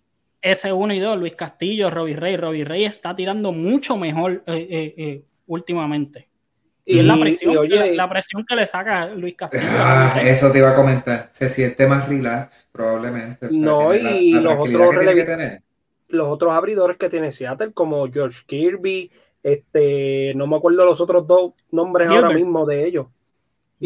Ese 1 y 2, Luis Castillo, Robbie Rey. Robbie Rey está tirando mucho mejor eh, eh, eh, últimamente. Y, es la presión, que, la, presión que le saca Luis Castillo. Ah, eso te iba a comentar. Se siente más relax, probablemente. no, y los otros los otros abridores que tiene Seattle, como George Kirby, este, no me acuerdo los otros dos nombres ahora mismo de ellos.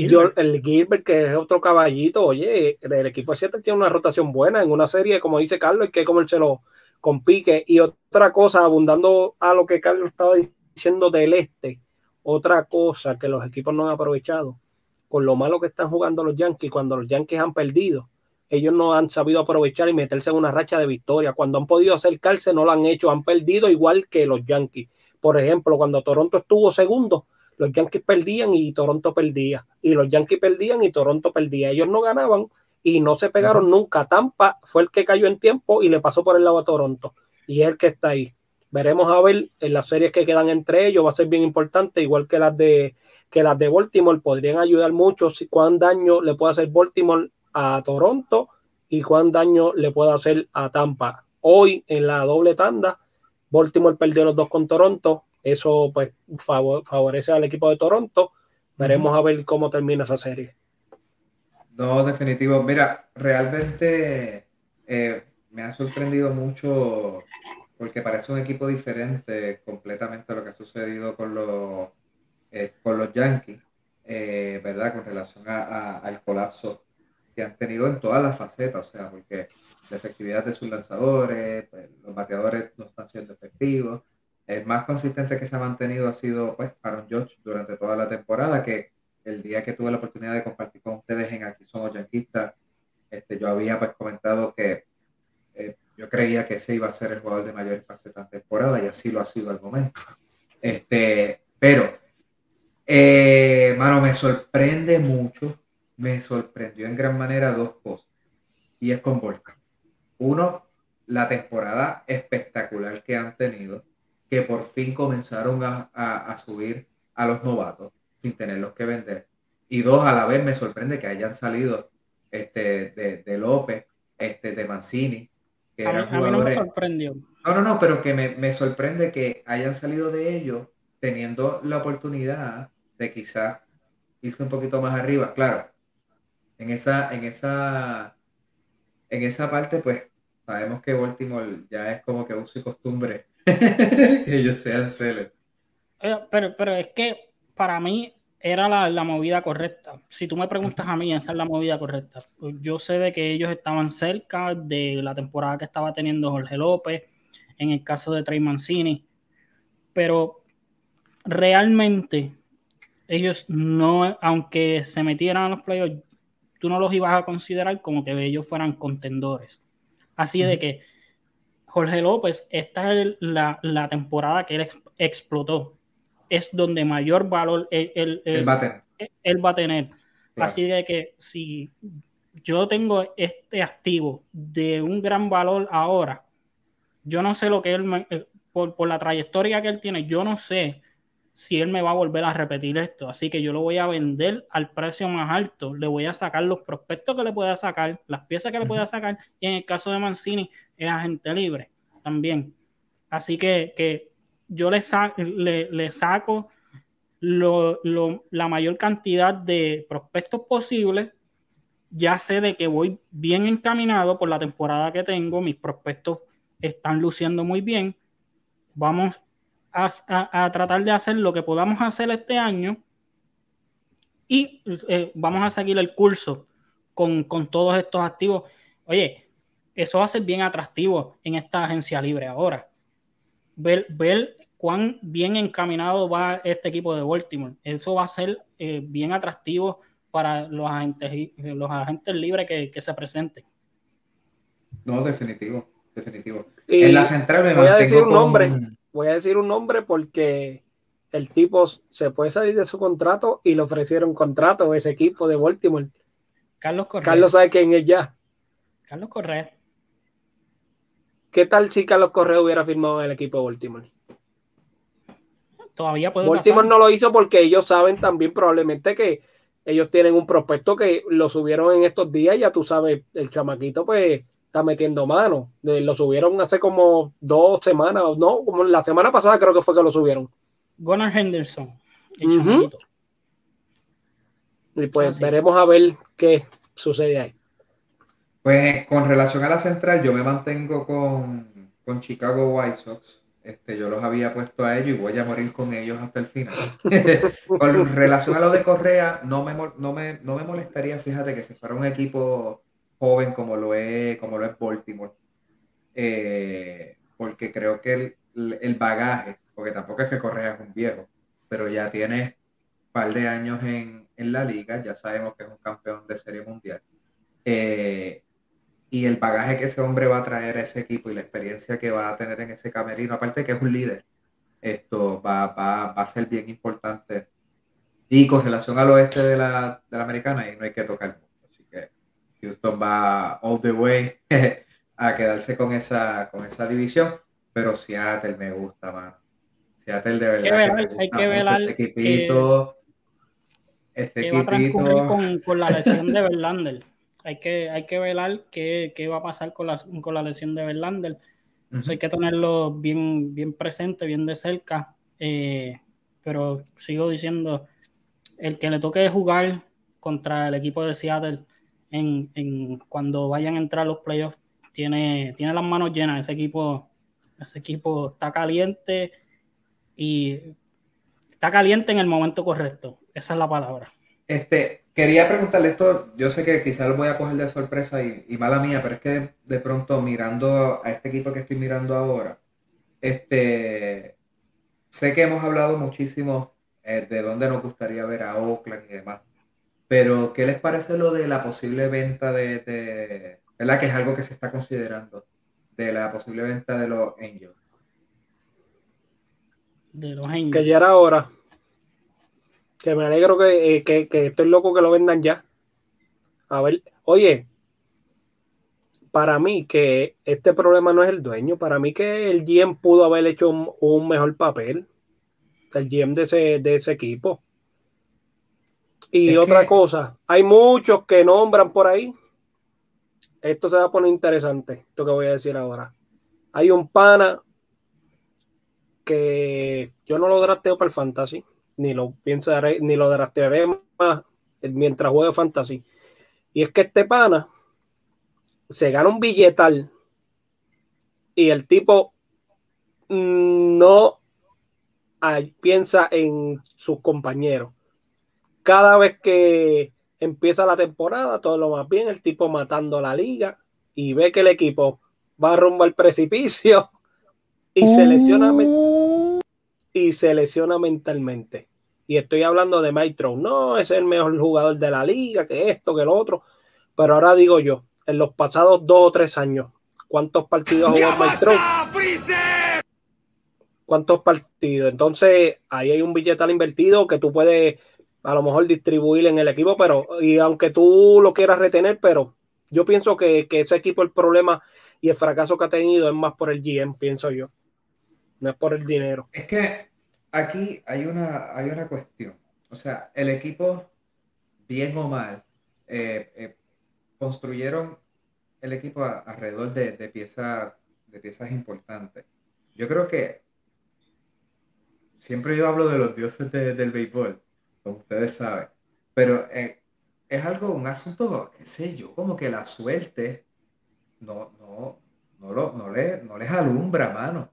Y yo, el Gilbert, que es otro caballito, oye, el equipo de Seattle tiene una rotación buena en una serie, como dice Carlos, hay que comérselo con pique. Y otra cosa, abundando a lo que Carlos estaba diciendo del este, otra cosa que los equipos no han aprovechado, con lo malo que están jugando los Yankees, cuando los Yankees han perdido, ellos no han sabido aprovechar y meterse en una racha de victoria. Cuando han podido acercarse, no lo han hecho, han perdido igual que los Yankees. Por ejemplo, cuando Toronto estuvo segundo, los Yankees perdían y Toronto perdía. Y los Yankees perdían y Toronto perdía. Ellos no ganaban y no se pegaron nunca. Tampa fue el que cayó en tiempo y le pasó por el lado a Toronto. Y es el que está ahí. Veremos a ver en las series que quedan entre ellos. Va a ser bien importante, igual que las de que las de Baltimore podrían ayudar mucho si cuán daño le puede hacer Baltimore a Toronto y cuán daño le puede hacer a Tampa. Hoy en la doble tanda, Baltimore perdió los dos con Toronto, eso pues favorece al equipo de Toronto. Veremos a ver cómo termina esa serie. No, definitivo. Mira, realmente eh, me ha sorprendido mucho porque parece un equipo diferente completamente a lo que ha sucedido con los, eh, con los Yankees, eh, ¿verdad? Con relación al colapso que han tenido en todas las facetas, o sea, porque la efectividad de sus lanzadores, pues, los bateadores no están siendo efectivos, el más consistente que se ha mantenido ha sido pues Aaron George durante toda la temporada, que el día que tuve la oportunidad de compartir con ustedes en Aquí Somos Yanquistas, este, yo había pues comentado que eh, yo creía que ese iba a ser el jugador de mayor impacto esta temporada y así lo ha sido al momento. Este, pero, eh, mano, me sorprende mucho, me sorprendió en gran manera dos cosas y es con Volta. Uno, la temporada espectacular que han tenido que por fin comenzaron a, subir a los novatos sin tenerlos que vender. Y dos, a la vez me sorprende que hayan salido este, de, López, este, de Mancini, que a eran jugadores... no me sorprendió. No, no, no, pero que me, sorprende que hayan salido de ellos teniendo la oportunidad de quizás irse un poquito más arriba. Claro, en esa, en esa, en esa parte, pues sabemos que Baltimore ya es como que uso y costumbre que ellos sean. Eh, pero, pero es que para mí era la, movida correcta. Si tú me preguntas a mí, esa es la movida correcta. Yo sé de que ellos estaban cerca de la temporada que estaba teniendo Jorge López, en el caso de Trey Mancini, pero realmente ellos no, aunque se metieran a los playoffs, tú no los ibas a considerar como que ellos fueran contendores. Así de que Jorge López, esta es la, temporada que él explotó. Es donde mayor valor él, va a tener. Así de que si yo tengo este activo de un gran valor ahora, yo no sé lo que él, por, por la trayectoria que él tiene, yo no sé si él me va a volver a repetir esto. Así que yo lo voy a vender al precio más alto. Le voy a sacar los prospectos que le pueda sacar, las piezas que le pueda sacar. Y en el caso de Mancini, es agente libre también. Así que, que yo le, le, le saco lo, lo, la mayor cantidad de prospectos posibles. Ya sé de que voy bien encaminado por la temporada que tengo. Mis prospectos están luciendo muy bien. Vamos a, tratar de hacer lo que podamos hacer este año y eh, vamos a seguir el curso con, todos estos activos. Oye, eso va a ser bien atractivo en esta agencia libre ahora. Ver, ver cuán bien encaminado va este equipo de Baltimore. Eso va a ser eh, bien atractivo para los agentes, los agentes libres que, se presenten. No, definitivo, definitivo. en la central me voy a decir un nombre voy a decir un nombre porque el tipo se puede salir de su contrato y le ofrecieron contrato a ese equipo de Baltimore. Carlos Correa. Carlos sabe quién es ya. Carlos Correa. ¿Qué tal si Carlos Correa hubiera firmado en el equipo de Baltimore? Todavía puede Baltimore no lo hizo porque ellos saben también probablemente que ellos tienen un prospecto que lo subieron en estos días, ya tú sabes, el chamaquito pues está metiendo mano. Lo subieron hace como dos semanas, no, como la semana pasada creo que fue que lo subieron. Gunnar Henderson. Y pues veremos a ver qué sucede ahí. Pues con relación a la central, yo me mantengo con, con Chicago White Sox. Este, yo los había puesto a ellos y voy a morir con ellos hasta el final. con relación a lo de Correa, no me, no me, no me molestaría, fíjate, que se fuera un equipo joven como lo es, como lo es Baltimore. Eh, porque creo que el, bagaje, porque tampoco es que Correa es un viejo, pero ya tiene un par de años en, la liga, ya sabemos que es un campeón de serie mundial. Eh, y el bagaje que ese hombre va a traer a ese equipo y la experiencia que va a tener en ese camerino, aparte que es un líder, esto va, va, va a ser bien importante. Y con relación al oeste de la, de la americana, ahí no hay que tocar Houston va all the way a quedarse con esa, con esa división, pero Seattle me gusta, más Seattle de verdad. Hay que ver, ese equipito. ese equipito. Con, con, la lesión de Verlander. Hay que, hay que ver qué, qué, va a pasar con la, con la lesión de Verlander. hay que tenerlo bien, bien presente, bien de cerca. Eh, pero sigo diciendo, el que le toque jugar contra el equipo de Seattle en, cuando vayan a entrar los playoffs, tiene, tiene las manos llenas. Ese equipo, ese equipo está caliente y está caliente en el momento correcto. Esa es la palabra. Este, quería preguntarle esto, yo sé que quizás lo voy a coger de sorpresa y, mala mía, pero es que de, pronto mirando a este equipo que estoy mirando ahora, este, sé que hemos hablado muchísimo eh, de dónde nos gustaría ver a Oakland y demás, pero, ¿qué les parece lo de la posible venta de, ¿verdad? Que es algo que se está considerando, de la posible venta de los Angels. De los Angels. Que ya era hora. Que me alegro eh, que, estoy loco que lo vendan ya. A ver, oye, para mí que este problema no es el dueño, para mí que el GM pudo haber hecho un, mejor papel, el GM de ese, de ese equipo. Y otra cosa, hay muchos que nombran por ahí. Esto se va a poner interesante, esto que voy a decir ahora. Hay un pana que yo no lo drasteo para el fantasy, ni lo pienso ni lo drastearé más mientras juegue fantasy. Y es que este pana se gana un billetal y el tipo no piensa en sus compañeros. Cada vez que empieza la temporada, todo lo más bien, el tipo matando la liga y ve que el equipo va rumbo al precipicio y se lesiona y se lesiona mentalmente. Y estoy hablando de Mike No, es el mejor jugador de la liga, que esto, que lo otro. Pero ahora digo yo, en los pasados dos o tres años, ¿cuántos partidos jugó Mike ¿Cuántos partidos? Entonces, ahí hay un billetal invertido que tú puedes a lo mejor distribuir en el equipo, pero y aunque tú lo quieras retener, pero yo pienso que, ese equipo el problema y el fracaso que ha tenido es más por el GM, pienso yo. no es por el dinero. Es que aquí hay una, hay una cuestión. O sea, el equipo, bien o mal, eh, eh, construyeron el equipo alrededor de, de, piezas, de piezas importantes. Yo creo que siempre yo hablo de los dioses del béisbol, como ustedes saben, pero eh, es algo, un asunto, qué sé yo, como que la suerte no, no, no, lo, no, le, no les alumbra, mano.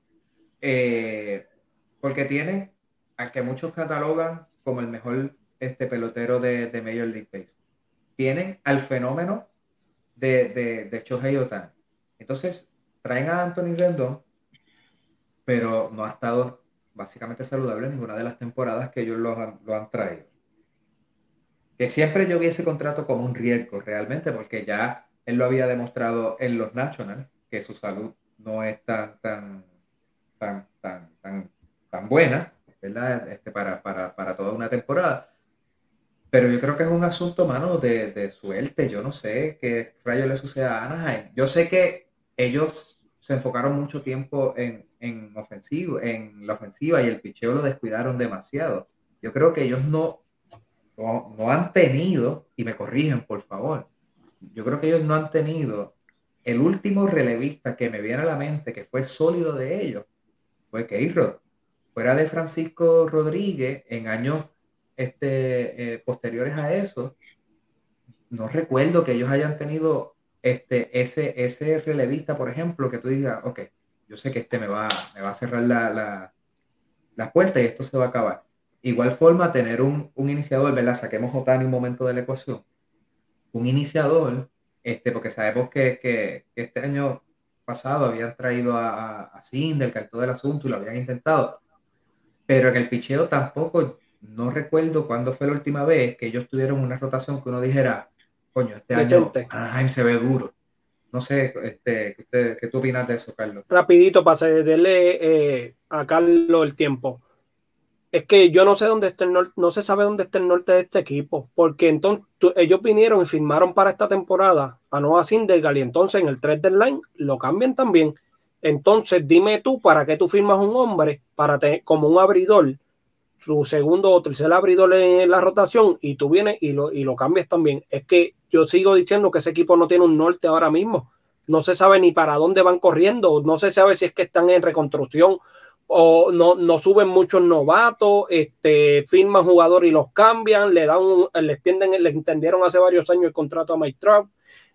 Porque tienen al que muchos catalogan como el mejor este, pelotero de, de Major League Baseball. Tienen al fenómeno de, de, de Shohei Otani. Entonces, traen a Anthony Rendon, pero no ha estado básicamente saludable en ninguna de las temporadas que ellos lo han, lo han traído. Que siempre yo vi ese contrato como un riesgo realmente, porque ya él lo había demostrado en los Nationals, que su salud no es tan, tan, tan, tan, tan, tan buena, ¿verdad? Este, para, para, para toda una temporada. Pero yo creo que es un asunto, mano, de, de suerte. Yo no sé qué rayo le sucede a Anaheim. Yo sé que ellos se enfocaron mucho tiempo en, en, ofensivo, en la ofensiva y el picheo lo descuidaron demasiado. Yo creo que ellos no, no, no han tenido, y me corrigen por favor, yo creo que ellos no han tenido el último relevista que me viene a la mente que fue sólido de ellos, fue Keirod. Fuera de Francisco Rodríguez, en años este, eh, posteriores a eso, no recuerdo que ellos hayan tenido este, ese, ese relevista, por ejemplo, que tú digas, ok, yo sé que este me va, me va a cerrar la, la, la puerta y esto se va a acabar. Igual forma, tener un, un iniciador, ¿verdad? Saquemos Otani un momento de la ecuación. Un iniciador, este, porque sabemos que, que, este año pasado habían traído a, a Cinder, que todo el asunto y lo habían intentado. Pero en el picheo tampoco, no recuerdo cuándo fue la última vez que ellos tuvieron una rotación que uno dijera, coño, este año Anaheim se ve duro. No sé, este, ¿qué, ¿qué tú opinas de eso, Carlos? Rapidito, para cederle eh, a Carlos el tiempo. Es que yo no sé dónde está el norte, no se sabe dónde está el norte de este equipo, porque entonces tú, ellos vinieron y firmaron para esta temporada a Noah Syndergaard y entonces en el 3 line lo cambian también. Entonces dime tú, ¿para qué tú firmas un hombre para te, como un abridor su segundo o tercer abridor en la rotación y tú vienes y lo, y lo cambias también. Es que yo sigo diciendo que ese equipo no tiene un norte ahora mismo. No se sabe ni para dónde van corriendo, no se sabe si es que están en reconstrucción o no, no suben muchos novatos, este, firman jugadores y los cambian, le dan, un, le extienden, le extendieron hace varios años el contrato a Mike Trout,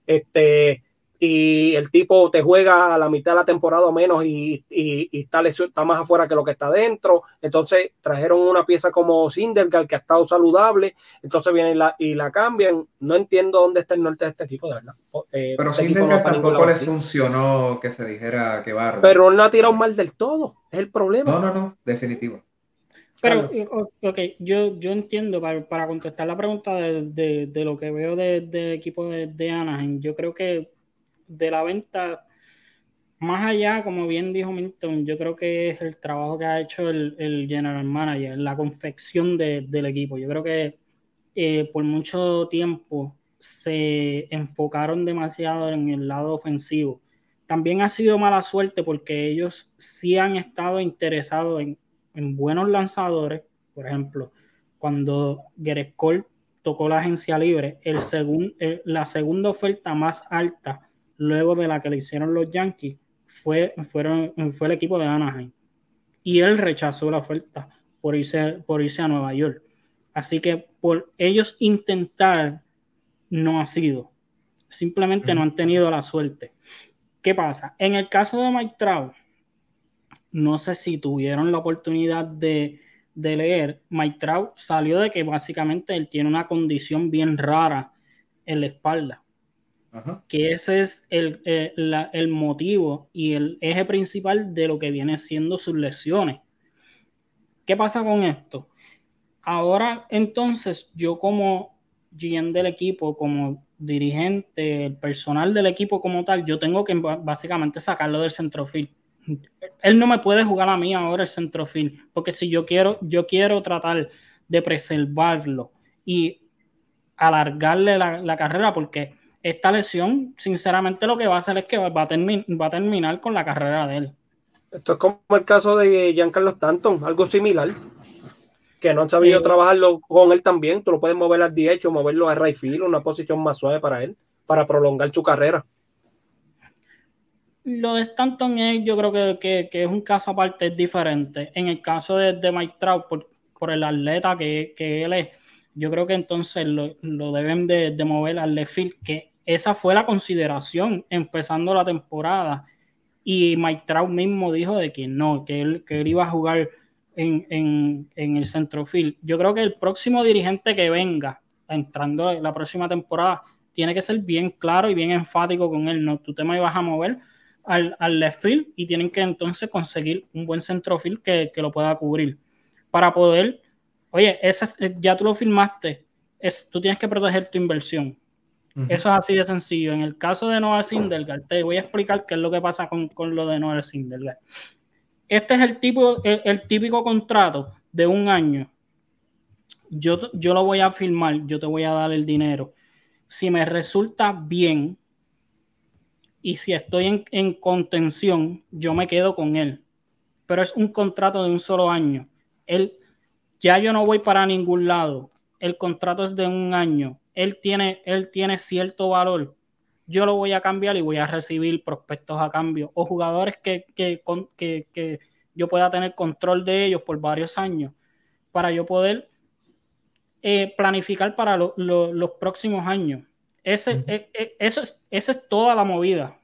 este, y el tipo te juega a la mitad de la temporada o menos y, y, y está, está, más afuera que lo que está dentro. Entonces trajeron una pieza como Sindergaard que ha estado saludable, entonces vienen la, y la cambian. No entiendo dónde está el norte de este equipo, de verdad. Eh, Pero este Sindergaard no tampoco les funcionó que se dijera que barro. Pero no ha tirado mal del todo, es el problema. No, no, no, definitivo. Pero, ok, yo, yo entiendo, para, para contestar la pregunta de, de, de, lo que veo del de equipo de, de Anaheim, yo creo que de la venta, más allá, como bien dijo Milton, yo creo que es el trabajo que ha hecho el, el general manager, la confección de, del equipo. Yo creo que eh, por mucho tiempo se enfocaron demasiado en el lado ofensivo. También ha sido mala suerte porque ellos sí han estado interesados en, en buenos lanzadores. Por ejemplo, cuando Gerrit Cole tocó la agencia libre, el el, la segunda oferta más alta luego de la que le hicieron los Yankees fue, fueron, fue el equipo de Anaheim. Y él rechazó la oferta por irse, por irse a Nueva York. Así que por ellos intentar no ha sido. Simplemente no han tenido la suerte. ¿Qué pasa? En el caso de Mike Trout, no sé si tuvieron la oportunidad de, de leer. Mike Trout salió de que básicamente él tiene una condición bien rara en la espalda Ajá. que ese es el, eh, el, motivo y el eje principal de lo que viene siendo sus lesiones. ¿Qué pasa con esto? Ahora entonces yo como GM del equipo, como dirigente, el personal del equipo como tal, yo tengo que básicamente sacarlo del centrofil. Él no me puede jugar a mí ahora el centrofil, porque si yo quiero, yo quiero tratar de preservarlo y alargarle la, la carrera, porque esta lesión, sinceramente, lo que va a hacer es que va a, termi va a terminar con la carrera de él. Esto es como el caso de Giancarlo Stanton, algo similar, que no han sabido trabajarlo con él también. Tú lo puedes mover al DH o moverlo a right field, una posición más suave para él, para prolongar su carrera. Lo de Stanton es, yo creo que, es un caso aparte, es diferente. En el caso de, de Mike Trout, por, el atleta que, él es, yo creo que entonces lo, deben de, mover al left field, que esa fue la consideración empezando la temporada. Y Mike Trout mismo dijo de que no, que él, que él iba a jugar en, en, en el centrofield. Yo creo que el próximo dirigente que venga, entrando la próxima temporada, tiene que ser bien claro y bien enfático con él. No, tú te me vas a mover al, al, left field y tienen que entonces conseguir un buen centrofield que, que lo pueda cubrir. Para poder, oye, ese, ya tú lo firmaste, es, tú tienes que proteger tu inversión. Eso es así de sencillo. En el caso de Noah Sindelgar, te voy a explicar qué es lo que pasa con, con lo de Noah Sindelgar. Este es el, tipo, el, típico contrato de un año. Yo, yo lo voy a firmar, yo te voy a dar el dinero. Si me resulta bien y si estoy en, en contención, yo me quedo con él. Pero es un contrato de un solo año. Él, ya yo no voy para ningún lado. El contrato es de un año él tiene, él tiene cierto valor, yo lo voy a cambiar y voy a recibir prospectos a cambio o jugadores que, que, que, yo pueda tener control de ellos por varios años para yo poder eh, planificar para los próximos años. Ese, e, e, eso es, esa es toda la movida.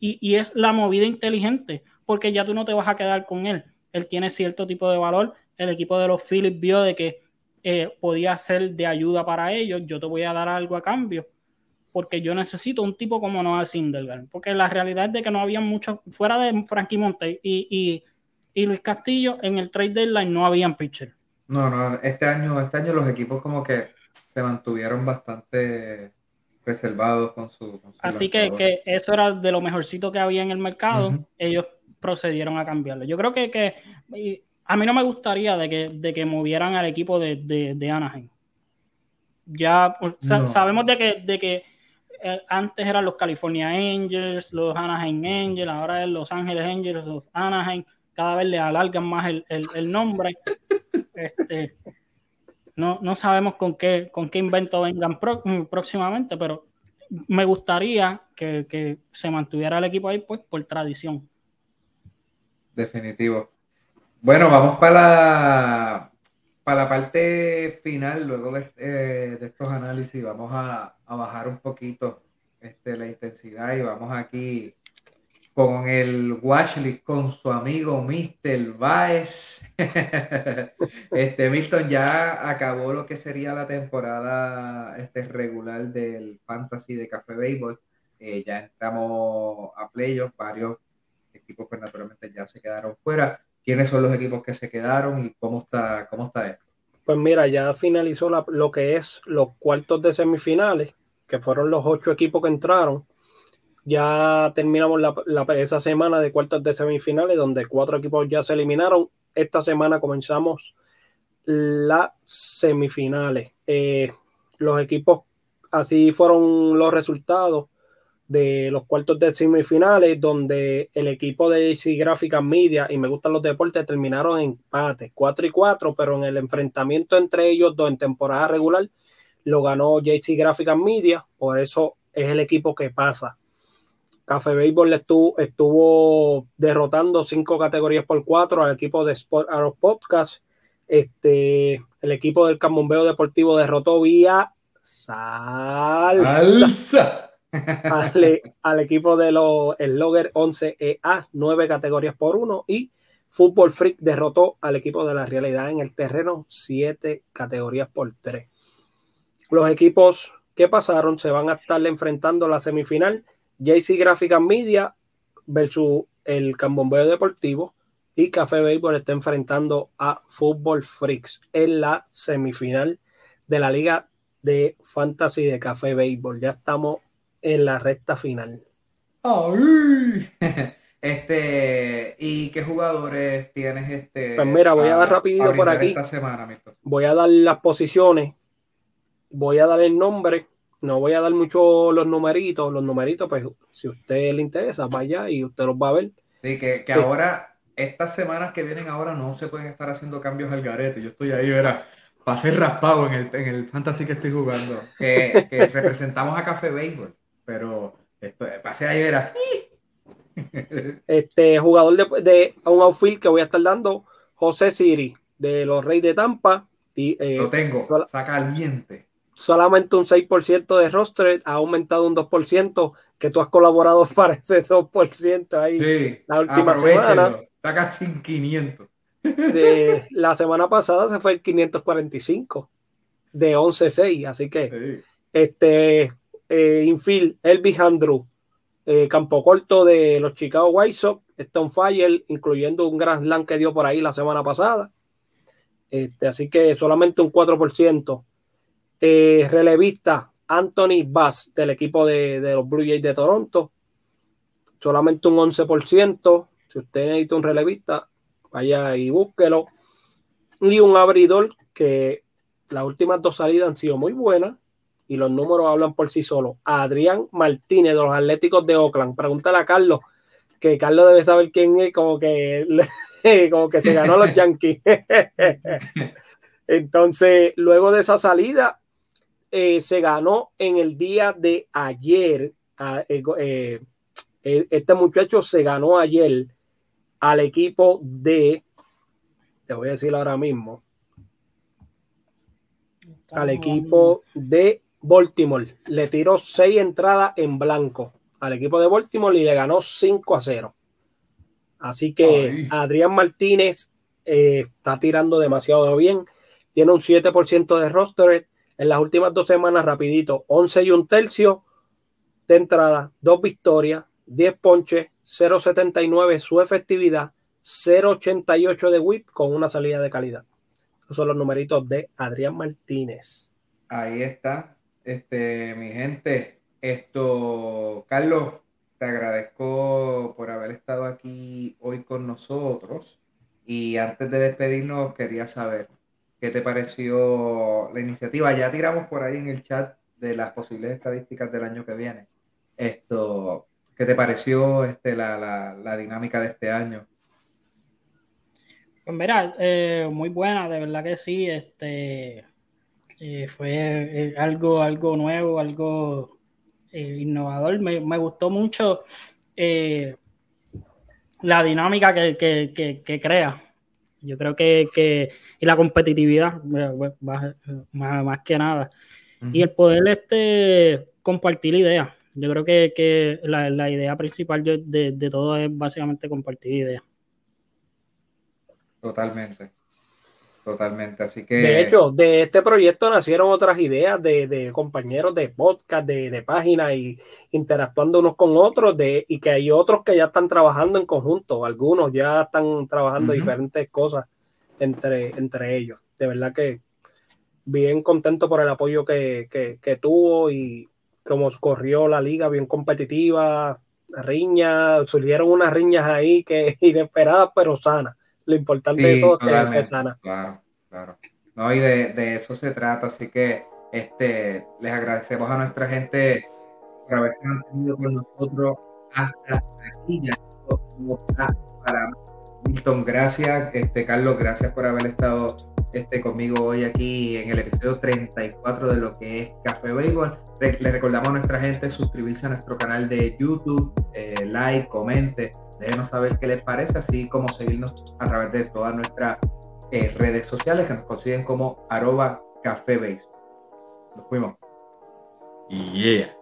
Y, y, es la movida inteligente, porque ya tú no te vas a quedar con él. Él tiene cierto tipo de valor. El equipo de los Phillips vio de que eh, podía ser de ayuda para ellos, yo te voy a dar algo a cambio, porque yo necesito un tipo como Noah Sindelgar, porque la realidad es de que no había muchos, fuera de Frankie Monte y, Luis Castillo, en el trade deadline no habían pitcher. No, no, este año, este año los equipos como que se mantuvieron bastante reservados con su... Así que, eso era de lo mejorcito que había en el mercado, ellos procedieron a cambiarlo. Yo creo que, que a mí no me gustaría de que, de que movieran al equipo de, de, Anaheim. Ya sabemos de que, de que eh, antes eran los California Angels, los Anaheim Angels, ahora es Los Ángeles Angels, los Anaheim, cada vez le alargan más el, el, nombre. Este, no, no, sabemos con qué, con qué invento vengan mm, próximamente, pero me gustaría que, que, se mantuviera el equipo ahí pues por tradición. Definitivo. Bueno, vamos para la, para la parte final, luego de, eh, estos análisis, vamos a, bajar un poquito este, la intensidad y vamos aquí con el watchlist con su amigo Mr. Baez. este Milton ya acabó lo que sería la temporada este, regular del Fantasy de Café Baseball. Eh, ya entramos a playoffs, varios equipos pues naturalmente ya se quedaron fuera quiénes son los equipos que se quedaron y cómo está, cómo está esto. Pues mira, ya finalizó lo que es los cuartos de semifinales, que fueron los ocho equipos que entraron. Ya terminamos la, esa semana de cuartos de semifinales, donde cuatro equipos ya se eliminaron. Esta semana comenzamos las semifinales. Eh, los equipos, así fueron los resultados de los cuartos de semifinales, donde el equipo de JC Graphics Media y Me Gustan los Deportes terminaron en empate, 4 y 4, pero en el enfrentamiento entre ellos dos en temporada regular lo ganó JC Graphics Media, por eso es el equipo que pasa. Café Baseball estuvo, estuvo derrotando cinco categorías por cuatro al equipo de Sport los Podcast. Este, el equipo del Cambombeo Deportivo derrotó vía salsa al, equipo de los el Logger 11EA, nueve categorías por uno, y Fútbol Freak derrotó al equipo de la realidad en el terreno, siete categorías por tres. Los equipos que pasaron se van a estar enfrentando la semifinal JC Graphic Media versus el Cambombeo Deportivo y Café Baseball está enfrentando a Fútbol Freaks en la semifinal de la Liga de Fantasy de Café Baseball. Ya estamos en la recta final. Este, ¿y qué jugadores tienes este? Pues mira, voy a, dar rapidito por aquí. voy a dar las posiciones, voy a dar el nombre, no voy a dar mucho los numeritos, los numeritos, pues si a usted le interesa, vaya y usted los va a ver. Sí, que, que ahora estas semanas que vienen ahora no se pueden estar haciendo cambios al garete. Yo estoy ahí, verá, para ser raspado en el, en el fantasy que estoy jugando. Que, que representamos a Café Béisbol. Pero esto, pase ahí, verá. Este jugador de, de un outfield que voy a estar dando, José Siri, de los Reyes de Tampa. Y, eh, Lo tengo, está caliente. Solamente un 6% de roster, ha aumentado un 2%, que tú has colaborado para ese 2% ahí Sí, la última semana. Está casi en 500. De, la semana pasada se fue el 545 de 11-6, así que Sí. este eh, infield, Elvis Andrew, eh, campo corto de los Chicago White Sox, Stone Fire, incluyendo un gran slam que dio por ahí la semana pasada. Este, así que solamente un 4%. Eh, relevista Anthony Bass del equipo de, de los Blue Jays de Toronto, solamente un 11%. Si usted necesita un relevista, vaya y búsquelo. Y un abridor que las últimas dos salidas han sido muy buenas y los números hablan por sí solos. Adrián Martínez de los Atléticos de Oakland. Pregúntale a Carlos, que Carlos debe saber quién es, como que, como que se ganó a los Yankees. Entonces, luego de esa salida, eh, se ganó en el día de ayer. eh, eh, este muchacho se ganó ayer al equipo de, te voy a decir ahora mismo, al equipo de Baltimore. Le tiró seis entradas en blanco al equipo de Baltimore y le ganó 5 a 0. Así que Ay. Adrián Martínez eh, está tirando demasiado bien. Tiene un 7% de roster. En las últimas dos semanas, rapidito, 11 y un tercio de entrada, dos victorias, 10 ponches, 0.79 su efectividad, 0.88 de whip con una salida de calidad. Esos son los numeritos de Adrián Martínez. Ahí está, este, mi gente. Esto, Carlos, te agradezco por haber estado aquí hoy con nosotros. Y antes de despedirnos, quería saber qué te pareció la iniciativa. Ya tiramos por ahí en el chat de las posibles estadísticas del año que viene. Esto, ¿qué te pareció este, la, la, la dinámica de este año? Pues mira, eh, muy buena, de verdad que sí. Este eh, fue eh, algo, algo nuevo, algo eh, innovador. Me, me gustó mucho la dinámica que, que- que- que crea. Yo creo que, que- y la competitividad, más, más- que nada. Y el poder este, compartir ideas. Yo creo que, que la, la idea principal de, de- de todo es básicamente compartir ideas. Totalmente, totalmente. Así que... De hecho, de este proyecto nacieron otras ideas de, de compañeros de podcast, de, de páginas y interactuando unos con otros, de, y que hay otros que ya están trabajando en conjunto, algunos ya están trabajando diferentes cosas entre, entre ellos. De verdad que bien contento por el apoyo que, que, que tuvo y cómo corrió la liga, bien competitiva, riñas, surgieron unas riñas ahí que inesperadas pero sanas. Lo importante de todo es que fue sana. Claro, claro. No, y de, de eso se trata, así que este, les agradecemos a nuestra gente por haberse mantenido con nosotros hasta aquí. Ya para Milton, gracias. Este, Carlos, gracias por haber estado este, conmigo hoy aquí en el episodio 34 de lo que es Café Béisbol. Le recordamos a nuestra gente suscribirse a nuestro canal de YouTube, eh, like, comente, déjenos saber qué les parece, así como seguirnos a través de todas nuestras eh, redes sociales que nos consiguen como arroba Café Béisbol. Nos fuimos. Yeah.